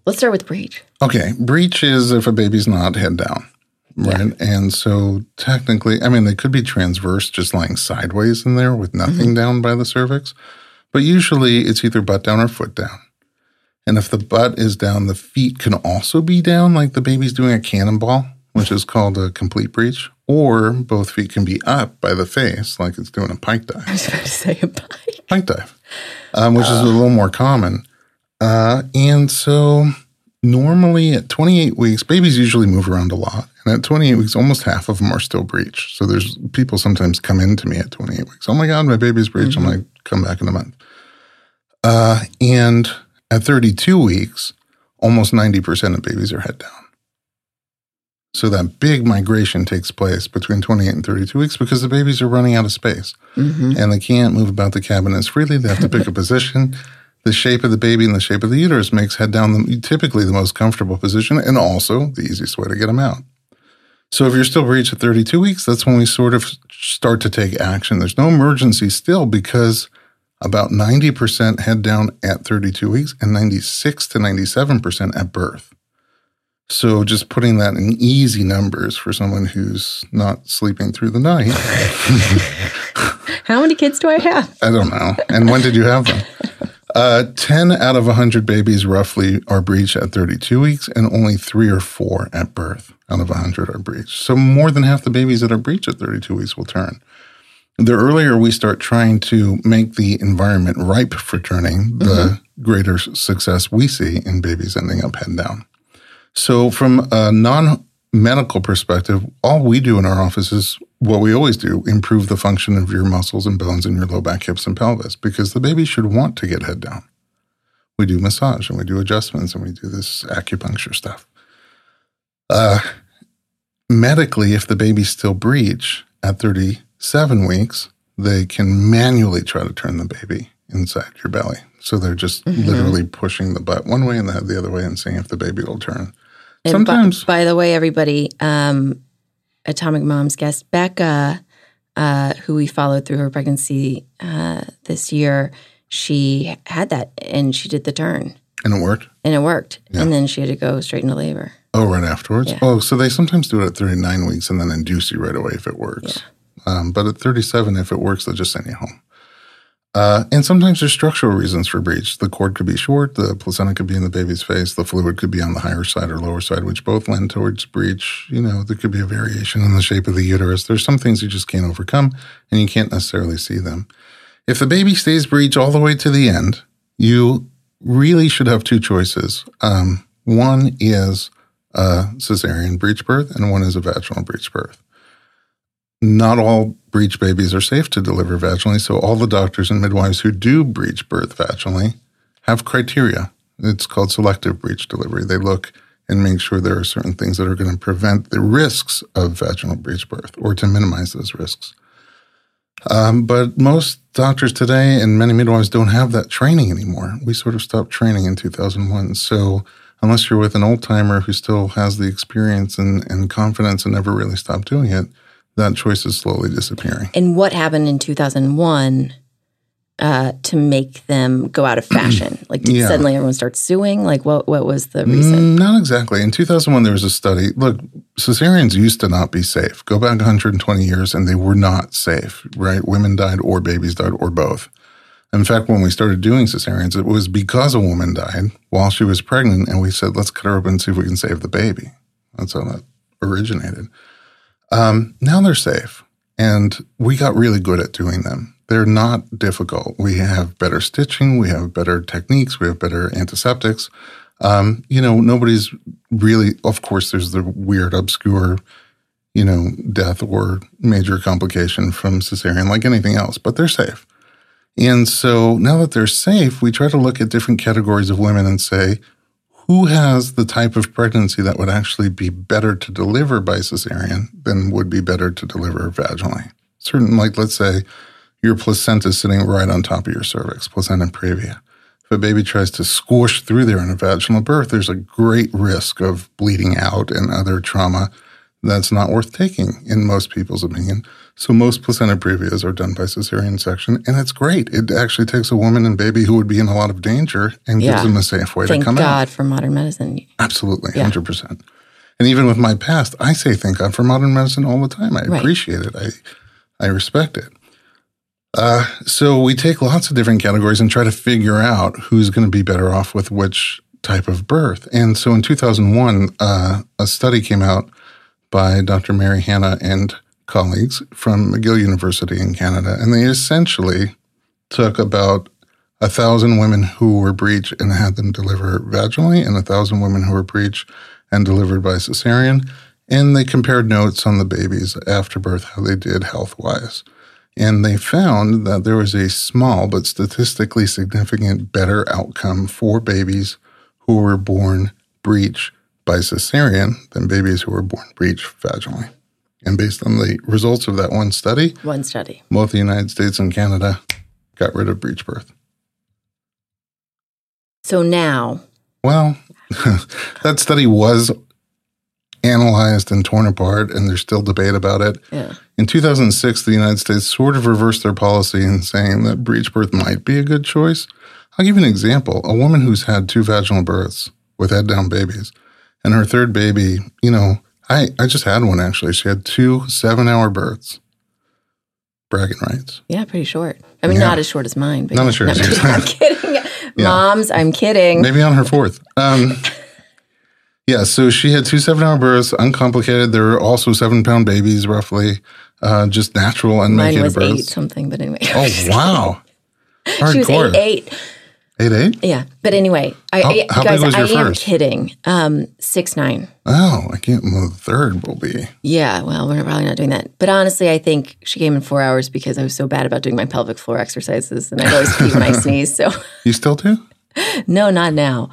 Let's start with breech. Okay, breech is if a baby's not head down, right? And so technically, I mean, they could be transverse, just lying sideways in there with nothing down by the cervix, but usually it's either butt down or foot down. And if the butt is down, the feet can also be down, like the baby's doing a cannonball, which is called a complete breech, or both feet can be up by the face, like it's doing a pike dive I was about to say a bike. pike dive, um, which is a little more common. Uh, and so normally at 28 weeks, babies usually move around a lot. And at 28 weeks, almost half of them are still breech. So there's people sometimes come into me at 28 weeks. Oh my God, my baby's breech. I'm like, come back in a month. Uh, and at 32 weeks, almost 90% of babies are head down. So that big migration takes place between 28 and 32 weeks because the babies are running out of space and they can't move about the cabin as freely. They have to pick a position. The shape of the baby and the shape of the uterus makes head down the, typically the most comfortable position and also the easiest way to get them out. So if you're still breech at 32 weeks, that's when we sort of start to take action. There's no emergency still because about 90% head down at 32 weeks and 96 to 97% at birth. So just putting that in easy numbers for someone who's not sleeping through the night. How many kids do I have? I don't know. And when did you have them? Uh, 10 out of 100 babies roughly are breech at 32 weeks, and only three or four at birth out of 100 are breech. So more than half the babies that are breech at 32 weeks will turn. The earlier we start trying to make the environment ripe for turning, the greater success we see in babies ending up head down. So, from a non medical perspective, all we do in our office is what we always do improve the function of your muscles and bones in your low back, hips, and pelvis because the baby should want to get head down. We do massage and we do adjustments and we do this acupuncture stuff. Uh, medically, if the baby's still breech at 37 weeks, they can manually try to turn the baby inside your belly. So they're just literally pushing the butt one way and the head the other way and seeing if the baby will turn. And Sometimes, By, by the way, everybody, um, Atomic Mom's guest Becca, uh, who we followed through her pregnancy uh, this year, she had that and she did the turn and it worked. and it worked. And then she had to go straight into labor. Oh, right afterwards? Yeah. Oh, so they sometimes do it at 39 weeks and then induce you right away if it works. Um, but at 37, if it works, they'll just send you home. Uh, and sometimes there's structural reasons for breach. The cord could be short, the placenta could be in the baby's face, the fluid could be on the higher side or lower side, which both lend towards breach. You know, there could be a variation in the shape of the uterus. There's some things you just can't overcome, and you can't necessarily see them. If the baby stays breech all the way to the end, you really should have two choices. Um, one is a cesarean breech birth, and one is a vaginal breech birth. Not all breech babies are safe to deliver vaginally, so all the doctors and midwives who do breech birth vaginally have criteria. It's called selective breech delivery. They look and make sure there are certain things that are going to prevent the risks of vaginal breech birth or to minimize those risks. Um, but most doctors today and many midwives don't have that training anymore. We sort of stopped training in 2001. So unless you're with an old timer who still has the experience and, and confidence and never really stopped doing it, that choice is slowly disappearing. And what happened in 2001 uh, to make them go out of fashion? Like, did Yeah. suddenly everyone start suing? Like, what, what was the reason? Mm, Not exactly. In 2001, there was a study. Look, cesareans used to not be safe. Go back 120 years and they were not safe, right? Women died or babies died or both. In fact, when we started doing cesareans, it was because a woman died while she was pregnant, and we said, let's cut her open and see if we can save the baby. That's how that originated. Um, now they're safe, and we got really good at doing them. They're not difficult. We have better stitching, we have better techniques, we have better antiseptics. Um, you know, nobody's really, of course, there's the weird, obscure, you know, death or major complication from cesarean, like anything else, but they're safe. And so now that they're safe, we try to look at different categories of women and say, who has the type of pregnancy that would actually be better to deliver by cesarean than would be better to deliver vaginally? Certain, like, let's say your placenta is sitting right on top of your cervix, placenta previa. If a baby tries to squish through there in a vaginal birth, there's a great risk of bleeding out and other trauma that's not worth taking in most people's opinion. So most placenta previas are done by cesarean section, and it's great. It actually takes a woman and baby who would be in a lot of danger and Yeah. gives them a safe way Thank to come God out. Thank God for modern medicine. Absolutely, Yeah. hundred percent. And even with my past, I say thank God for modern medicine all the time. I Right. appreciate it. I I respect it. Uh, so we take lots of different categories and try to figure out who's going to be better off with which type of birth. And so in 2001, uh, a study came out by Dr. Mary Hannah and colleagues from McGill University in Canada, and they essentially took about a thousand women who were breech and had them deliver vaginally, and a thousand women who were breech and delivered by cesarean, and they compared notes on the babies after birth, how they did health wise. And they found that there was a small but statistically significant better outcome for babies who were born breech by cesarean than babies who were born breech vaginally. And based on the results of that one study, One study. both the United States and Canada got rid of breech birth. So now, Well, that study was analyzed and torn apart, and there's still debate about it. yeah. In 2006, the United States sort of reversed their policy in saying that breech birth might be a good choice. I'll give you an example. A woman who's had two vaginal births with head down babies, and her third baby, you know, I, I just had one actually. She had two seven hour births. Bragging rights. Yeah, pretty short. I mean, Yeah. not as short as mine, but Not yeah. as short as yours. I'm kidding. Moms, I'm kidding. Maybe on her fourth. Um, yeah, so she had two seven hour births, uncomplicated. There were also seven pound babies, roughly, uh, just natural Mine unmedicated was eight something, but anyway. Oh, wow. she was eight, eight. Eight, eight? Yeah, but anyway, I, How- I how guys, I your am kidding. Um, six nine. Oh, I can't. Well, the third will be. Yeah, well, we're probably not doing that. But honestly, I think she came in four hours because I was so bad about doing my pelvic floor exercises, and I'd always pee when I sneeze. So You still do? no, not now.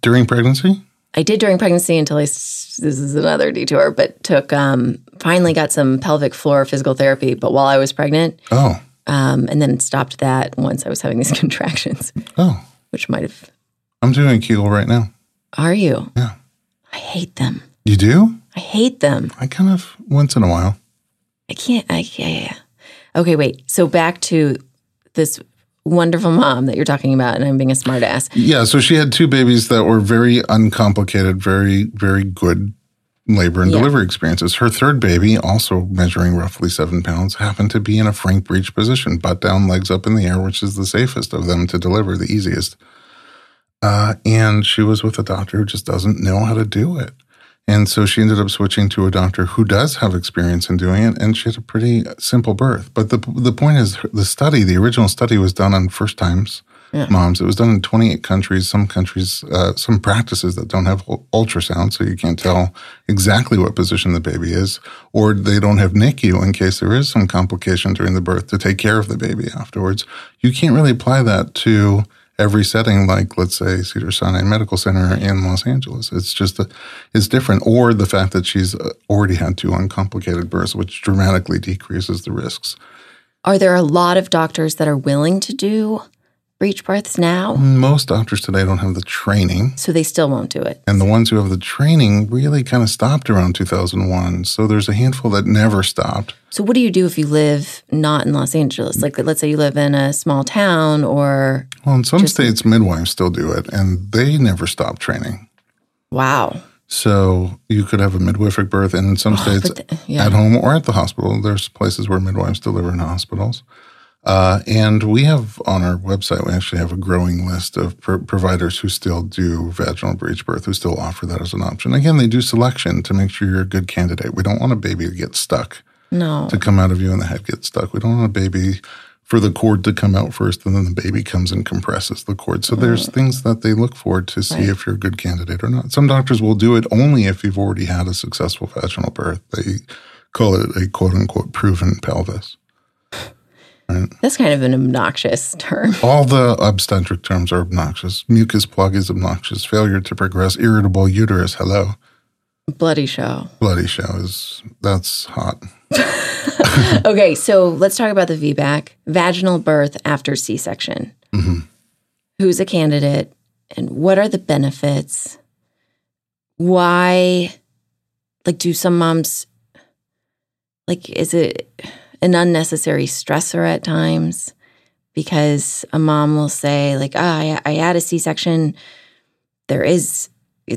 During pregnancy? I did during pregnancy until I. This is another detour, but took um, finally got some pelvic floor physical therapy. But while I was pregnant, Oh, um, and then stopped that once I was having these contractions, oh. which might have. I'm doing a Kegel right now. Are you? Yeah. I hate them. You do? I hate them. I kind of once in a while. I can't. I yeah, yeah. yeah. Okay, wait. So back to this wonderful mom that you're talking about, and I'm being a smartass. Yeah, so she had two babies that were very uncomplicated, very, very good labor and Yeah. delivery experiences. Her third baby, also measuring roughly seven pounds, happened to be in a frank breech position, butt down, legs up in the air, which is the safest of them to deliver, the easiest. Uh, and she was with a doctor who just doesn't know how to do it. And so she ended up switching to a doctor who does have experience in doing it, and she had a pretty simple birth. But the the point is, the study, the original study, was done on first times moms. It was done in 28 countries. Some countries, uh, some practices that don't have ul- ultrasound, so you can't tell exactly what position the baby is, or they don't have NICU in case there is some complication during the birth to take care of the baby afterwards. You can't really apply that to every setting, like let's say Cedars-Sinai Medical Center in Los Angeles. It's just a, it's different. Or the fact that she's uh, already had two uncomplicated births, which dramatically decreases the risks. Are there a lot of doctors that are willing to do breech births now? Most doctors today don't have the training. So they still won't do it. And the ones who have the training really kind of stopped around 2001. So there's a handful that never stopped. So what do you do if you live not in Los Angeles? Like let's say you live in a small town or Well, in some states, midwives still do it, and they never stop training. wow. So you could have a midwifery birth, and in some oh, states, Oh, but the- yeah. at home or at the hospital. There's places where midwives deliver in hospitals. Uh, and we have on our website, we actually have a growing list of pro- providers who still do vaginal breech birth, who still offer that as an option. Again, they do selection to make sure you're a good candidate. We don't want a baby to get stuck. No. to come out of you and the head gets stuck. We don't want a baby for the cord to come out first and then the baby comes and compresses the cord. So there's things that they look for to see Right. if you're a good candidate or not. Some doctors will do it only if you've already had a successful vaginal birth. They call it a quote unquote proven pelvis. That's kind of an obnoxious term. All the obstetric terms are obnoxious. Mucus plug is obnoxious. Failure to progress. Irritable uterus. Hello. Bloody show. Bloody show is that's hot. Okay, so let's talk about the VBAC, vaginal birth after C-section. Mm-hmm. Who's a candidate and what are the benefits? Why like do some moms like is it an unnecessary stressor at times because a mom will say like oh, I, I had a c-section there is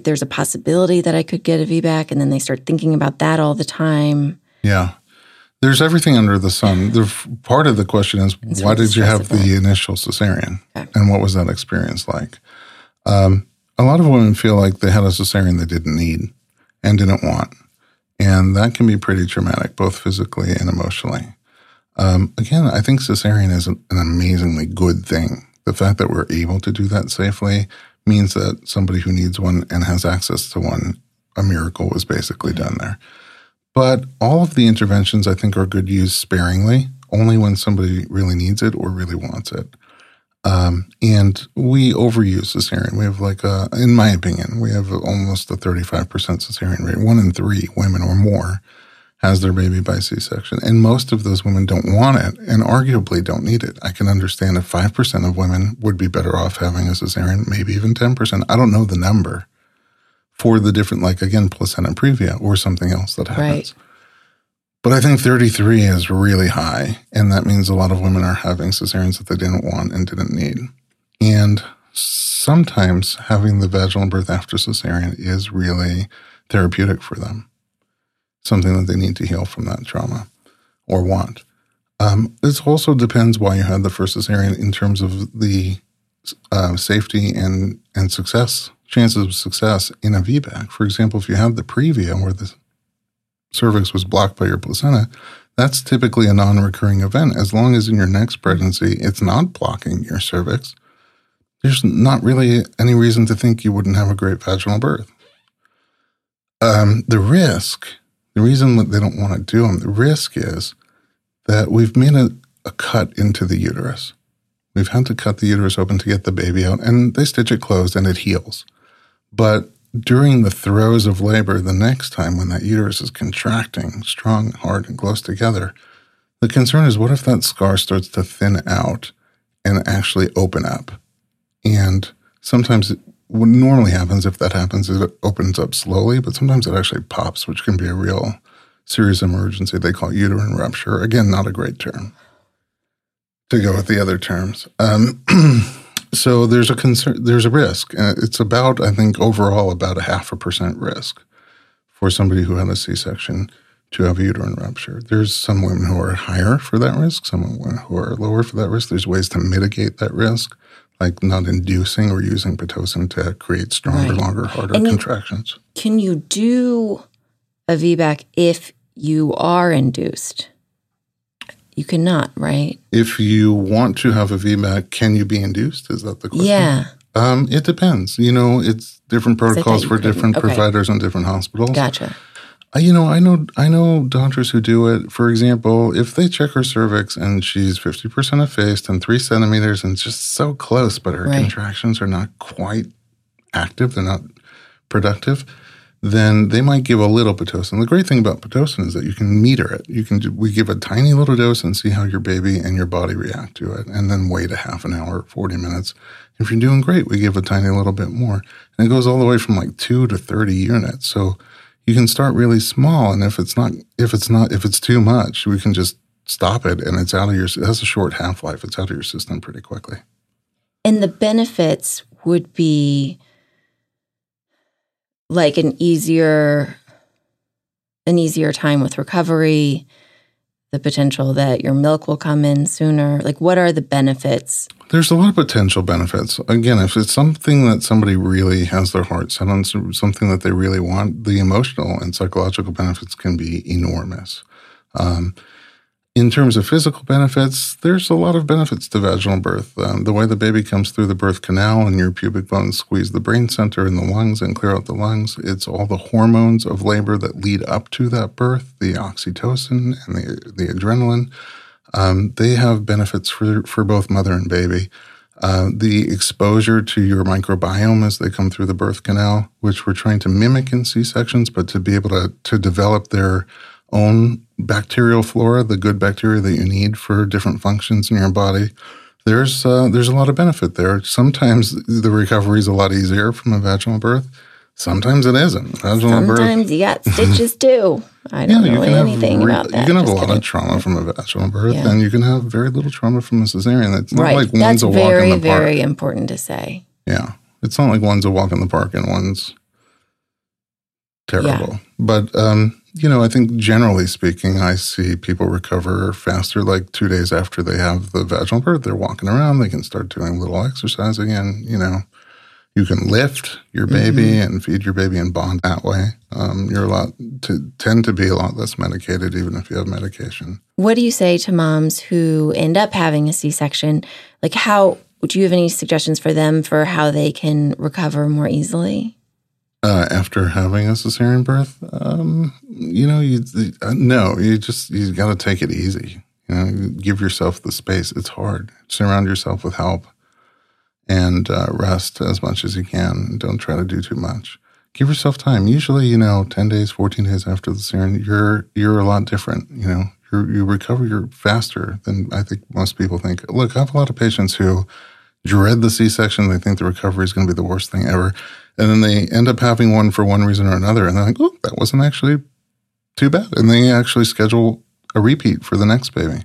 there's a possibility that i could get a vbac and then they start thinking about that all the time Yeah. There's everything under the sun. The part of the question is It's why did you have the initial cesarean Okay. and what was that experience like? Um, a lot of women feel like they had a cesarean they didn't need and didn't want. And that can be pretty traumatic, both physically and emotionally. Um, again, I think cesarean is an amazingly good thing. The fact that we're able to do that safely means that somebody who needs one and has access to one, a miracle was basically done there. But all of the interventions, I think, are good used sparingly, only when somebody really needs it or really wants it. Um, and we overuse cesarean. We have like, a, in my opinion, we have almost a 35% cesarean rate. One in three women or more has their baby by C-section. And most of those women don't want it and arguably don't need it. I can understand if 5% of women would be better off having a cesarean, maybe even 10%. I don't know the number for the different, like again, placenta previa or something else that happens. Right. But I think 33 is really high. And that means a lot of women are having cesareans that they didn't want and didn't need. And sometimes having the vaginal birth after cesarean is really therapeutic for them, something that they need to heal from that trauma or want. Um, it also depends why you had the first cesarean in terms of the uh, safety and, and success, chances of success in a VBAC. For example, if you have the previa where the cervix was blocked by your placenta, that's typically a non recurring event. As long as in your next pregnancy it's not blocking your cervix, there's not really any reason to think you wouldn't have a great vaginal birth. Um, the risk, the reason that they don't want to do them, the risk is that we've made a, a cut into the uterus. We've had to cut the uterus open to get the baby out, and they stitch it closed and it heals. But during the throes of labor, the next time when that uterus is contracting strong, hard, and close together, the concern is what if that scar starts to thin out and actually open up? And sometimes what normally happens if that happens is it opens up slowly, but sometimes it actually pops, which can be a real serious emergency. They call uterine rupture. Again, not a great term to go with the other terms. Um, so there's a concern, there's a risk. Uh, it's about, I think, overall about a half a percent risk for somebody who had a C-section to have a uterine rupture. There's some women who are higher for that risk, some women who are lower for that risk. There's ways to mitigate that risk, like not inducing or using pitocin to create stronger, Right. longer, harder And contractions. Can you do a VBAC if you are induced? You cannot, right? If you want to have a VBAC, can you be induced? Is that the question? Yeah. Um, it depends. You know, it's different protocols for couldn't. different Okay. providers and different hospitals. Gotcha. Uh, You know, I know I know doctors who do it. For example, if they check her cervix and she's fifty percent effaced and three centimeters and just so close, but her Right. contractions are not quite active, they're not productive, then they might give a little pitocin. The great thing about pitocin is that you can meter it. You can we give a tiny little dose and see how your baby and your body react to it, and then wait a half an hour, forty minutes. If you're doing great, we give a tiny little bit more, and it goes all the way from like two to thirty units. So you can start really small, and if it's not, if it's not, if it's too much, we can just stop it, and it's out of your. It has a short half life. It's out of your system pretty quickly. And the benefits would be like an easier an easier time with recovery, the potential that your milk will come in sooner. Like what are the benefits? There's a lot of potential benefits. Again, if it's something that somebody really has their heart set on, something that they really want, the emotional and psychological benefits can be enormous. Um, in terms of physical benefits, there's a lot of benefits to vaginal birth. Um, the way the baby comes through the birth canal and your pubic bones squeeze the brain center and the lungs and clear out the lungs. It's all the hormones of labor that lead up to that birth, the oxytocin and the, the adrenaline. Um, they have benefits for, for both mother and baby. Uh, the exposure to your microbiome as they come through the birth canal, which we're trying to mimic in C sections, but to be able to, to develop their own bacterial flora, the good bacteria that you need for different functions in your body. There's uh, there's a lot of benefit there. Sometimes the recovery is a lot easier from a vaginal birth. Sometimes it isn't. Vaginal birth. Sometimes you got stitches too. I don't know anything re- about that. You can have Just a lot kidding. of trauma from a vaginal birth, Yeah. and you can have very little trauma from a cesarean. It's not right. like That's a walk very, in the park. very important to say. Yeah. It's not like one's a walk in the park and one's terrible. But, um, you know, I think generally speaking, I see people recover faster like two days after they have the vaginal birth. They're walking around, they can start doing a little exercise again. You know, you can lift your baby and feed your baby and bond that way. Um, you're a lot to tend to be a lot less medicated, even if you have medication. What do you say to moms who end up having a C section? Like, how do you have any suggestions for them for how they can recover more easily? Uh, after having a cesarean birth, um, you know, you uh, no, you just you got to take it easy. You know, give yourself the space. It's hard. Surround yourself with help, and uh, rest as much as you can. Don't try to do too much. Give yourself time. Usually, you know, ten days, fourteen days after the cesarean, you're you're a lot different. You know, you you recover you're faster than I think most people think. Look, I have a lot of patients who dread the C-section. They think the recovery is going to be the worst thing ever. And then they end up having one for one reason or another. And they're like, oh, that wasn't actually too bad. And they actually schedule a repeat for the next baby.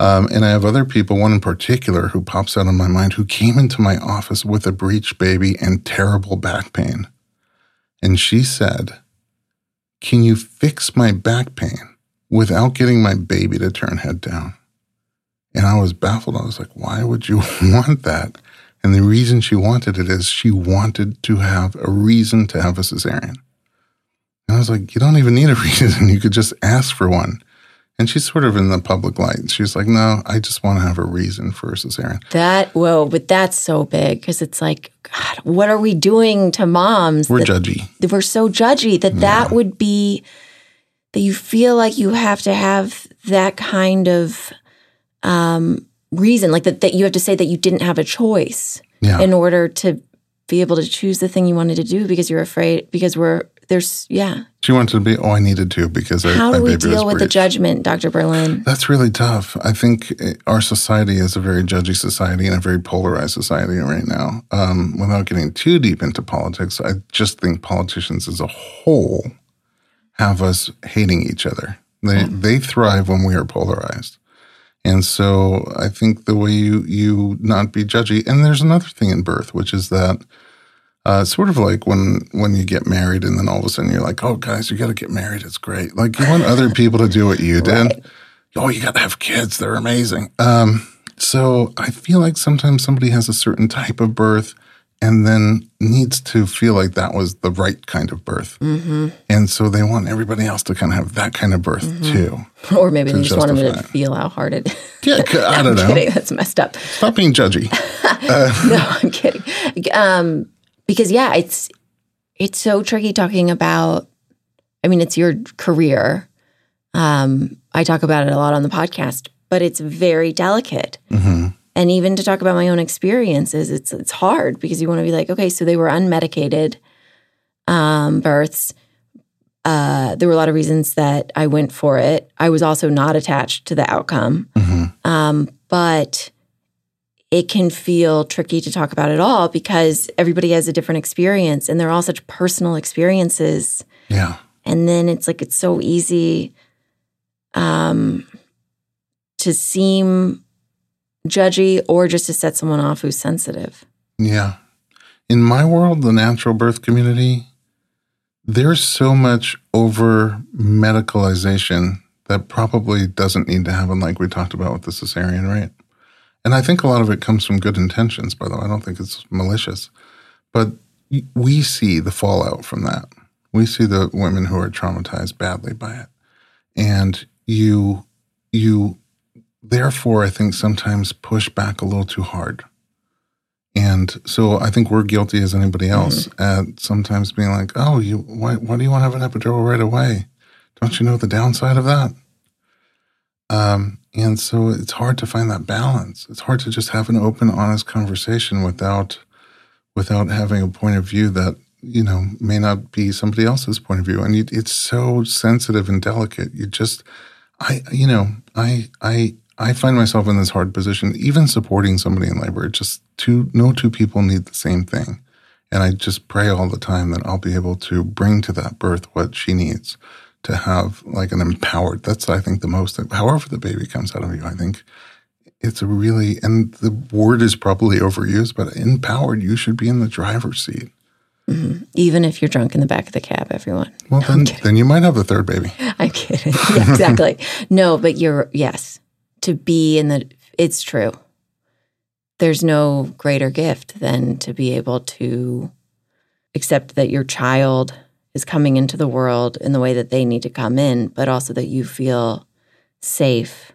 Um, and I have other people, one in particular who pops out in my mind, who came into my office with a breech baby and terrible back pain. And she said, Can you fix my back pain without getting my baby to turn head down? And I was baffled. I was like, Why would you want that? And the reason she wanted it is she wanted to have a reason to have a cesarean. And I was like, you don't even need a reason. You could just ask for one. And she's sort of in the public light. She's like, no, I just want to have a reason for a cesarean. That, whoa, but that's so big because it's like, God, what are we doing to moms? We're that, judgy. that we're so judgy that that would be, that you feel like you have to have that kind of um, reason, like that, that you have to say that you didn't have a choice Yeah. in order to be able to choose the thing you wanted to do because you're afraid, because we're, there's, yeah. she wanted to be, oh, I needed to because I, How my do we deal with the judgment, Dr. Berlin? That's really tough. I think uh, our society is a very judgy society and a very polarized society right now. Um, without getting too deep into politics, I just think politicians as a whole have us hating each other. They they thrive when we are polarized. And so I think the way you you not be judgy, and there's another thing in birth, which is that uh, sort of like when when you get married, and then all of a sudden you're like, "Oh, guys, you got to get married. It's great." Like you want other people to do what you did. Oh, you got to have kids. They're amazing. Um, so I feel like sometimes somebody has a certain type of birth, and then needs to feel like that was the right kind of birth, Mm-hmm. and so they want everybody else to kind of have that kind of birth too. Or maybe they just want them to feel how hard it is. Yeah, I don't know. kidding. That's messed up. Stop being judgy. no, I'm kidding. Um, because yeah, it's it's so tricky talking about. I mean, it's your career. Um, I talk about it a lot on the podcast, but it's very delicate. hmm And even to talk about my own experiences, it's it's hard because you want to be like, okay, so they were unmedicated um, births. Uh, there were a lot of reasons that I went for it. I was also not attached to the outcome. hmm Um, but it can feel tricky to talk about it all because everybody has a different experience and they're all such personal experiences. Yeah. And then it's like it's so easy um, to seem judgy or just to set someone off who's sensitive. Yeah. In my world, the natural birth community, there's so much over medicalization that probably doesn't need to happen, like we talked about with the cesarean, right? And I think a lot of it comes from good intentions, by the way. I don't think it's malicious. But we see the fallout from that. We see the women who are traumatized badly by it. And you, you, therefore, I think sometimes push back a little too hard. And so I think we're guilty as anybody else at sometimes being like, oh, you why, why do you want to have an epidural right away? Don't you know the downside of that? Um, and so it's hard to find that balance. It's hard to just have an open, honest conversation without without having a point of view that you know may not be somebody else's point of view. And you, it's so sensitive and delicate. You just, I, you know, I, I, I find myself in this hard position, even supporting somebody in labor. Just two, no two people need the same thing. And I just pray all the time that I'll be able to bring to that birth what she needs to have like an empowered. That's, I think, the most, however the baby comes out of you, I think it's a really, and the word is probably overused, but empowered, you should be in the driver's seat. Mm-hmm. Even if you're drunk in the back of the cab, everyone. Well, no, then, then you might have a third baby. I'm kidding. Yeah, exactly. no, but you're, yes, to be in the, it's true. There's no greater gift than to be able to accept that your child is coming into the world in the way that they need to come in, but also that you feel safe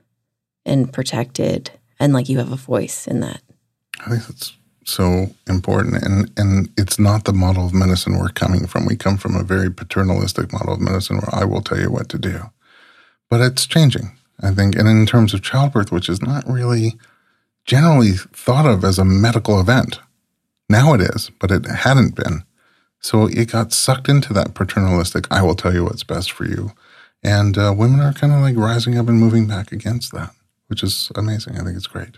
and protected and like you have a voice in that. I think that's so important and and it's not the model of medicine we're coming from. We come from a very paternalistic model of medicine where I will tell you what to do. But it's changing, I think. And in terms of childbirth, which is not really generally thought of as a medical event. Now it is, but it hadn't been. So it got sucked into that paternalistic, I will tell you what's best for you. And uh, women are kind of like rising up and moving back against that which is amazing. I think it's great.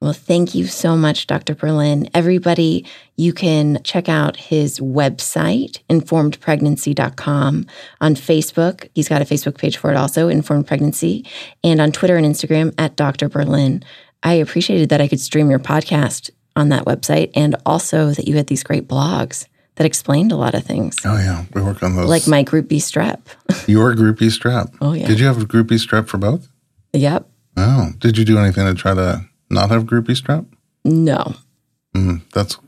Well, thank you so much, Dr. Berlin. Everybody, you can check out his website, informedpregnancy.com, on Facebook. He's got a Facebook page for it also, Informed Pregnancy, and on Twitter and Instagram at Dr. Berlin. I appreciated that I could stream your podcast on that website and also that you had these great blogs that explained a lot of things. Oh, yeah. We work on those. Like my Group B strep. Your Group B strep. Oh, yeah. Did you have a Group B strep for both? Yep. Oh, did you do anything to try to not have groupie B strep? No. Mm, that's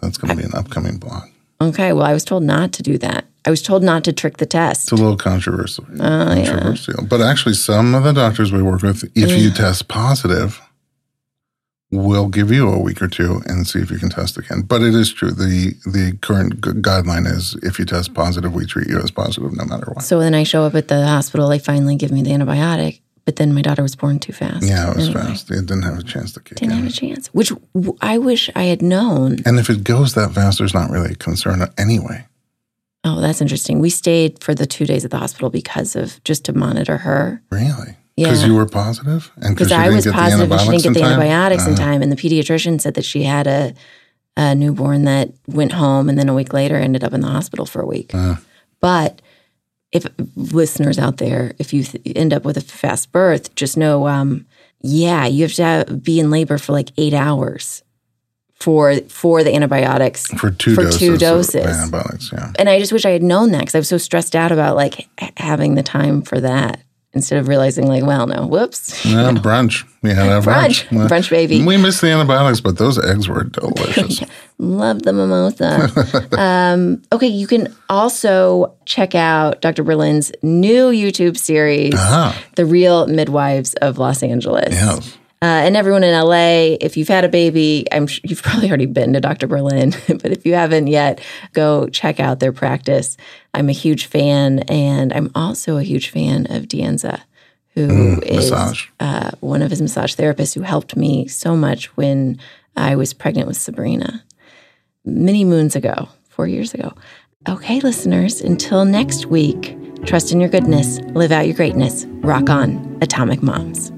that's going to be an upcoming blog. Okay. Well, I was told not to do that. I was told not to trick the test. It's a little controversial. Oh, controversial. Yeah. But actually, some of the doctors we work with, if yeah. you test positive, will give you a week or two and see if you can test again. But it is true. The the current guideline is if you test positive, we treat you as positive no matter what. So then I show up at the hospital, they finally give me the antibiotic but then my daughter was born too fast. Yeah, it was anyway. fast. It didn't have a chance to kick Didn't in. have a chance, which I wish I had known. And if it goes that fast, there's not really a concern anyway. Oh, that's interesting. We stayed for the two days at the hospital because of just to monitor her. Really? Yeah. Because you were positive? And because I was positive and she didn't get the antibiotics in uh-huh. time. And the pediatrician said that she had a, a, newborn that went home and then a week later ended up in the hospital for a week. Uh. But if listeners out there, if you th- end up with a fast birth, just know, um, yeah, you have to have, be in labor for like eight hours for for the antibiotics for two for doses two doses antibiotics. Yeah, and I just wish I had known that because I was so stressed out about like having the time for that instead of realizing like, well, no, whoops. Yeah, brunch. We had a brunch. Brunch, brunch baby. We missed the antibiotics, but those eggs were delicious. Love the mimosa. um, okay, you can also check out Dr. Berlin's new YouTube series, uh-huh. The Real Midwives of Los Angeles. Yes. Uh, and everyone in LA, if you've had a baby, I'm sure you've probably already been to Dr. Berlin, but if you haven't yet, go check out their practice. I'm a huge fan, and I'm also a huge fan of Dianza, who mm, is uh, one of his massage therapists who helped me so much when I was pregnant with Sabrina many moons ago, four years ago. Okay, listeners, until next week, trust in your goodness, live out your greatness, rock on, Atomic Moms.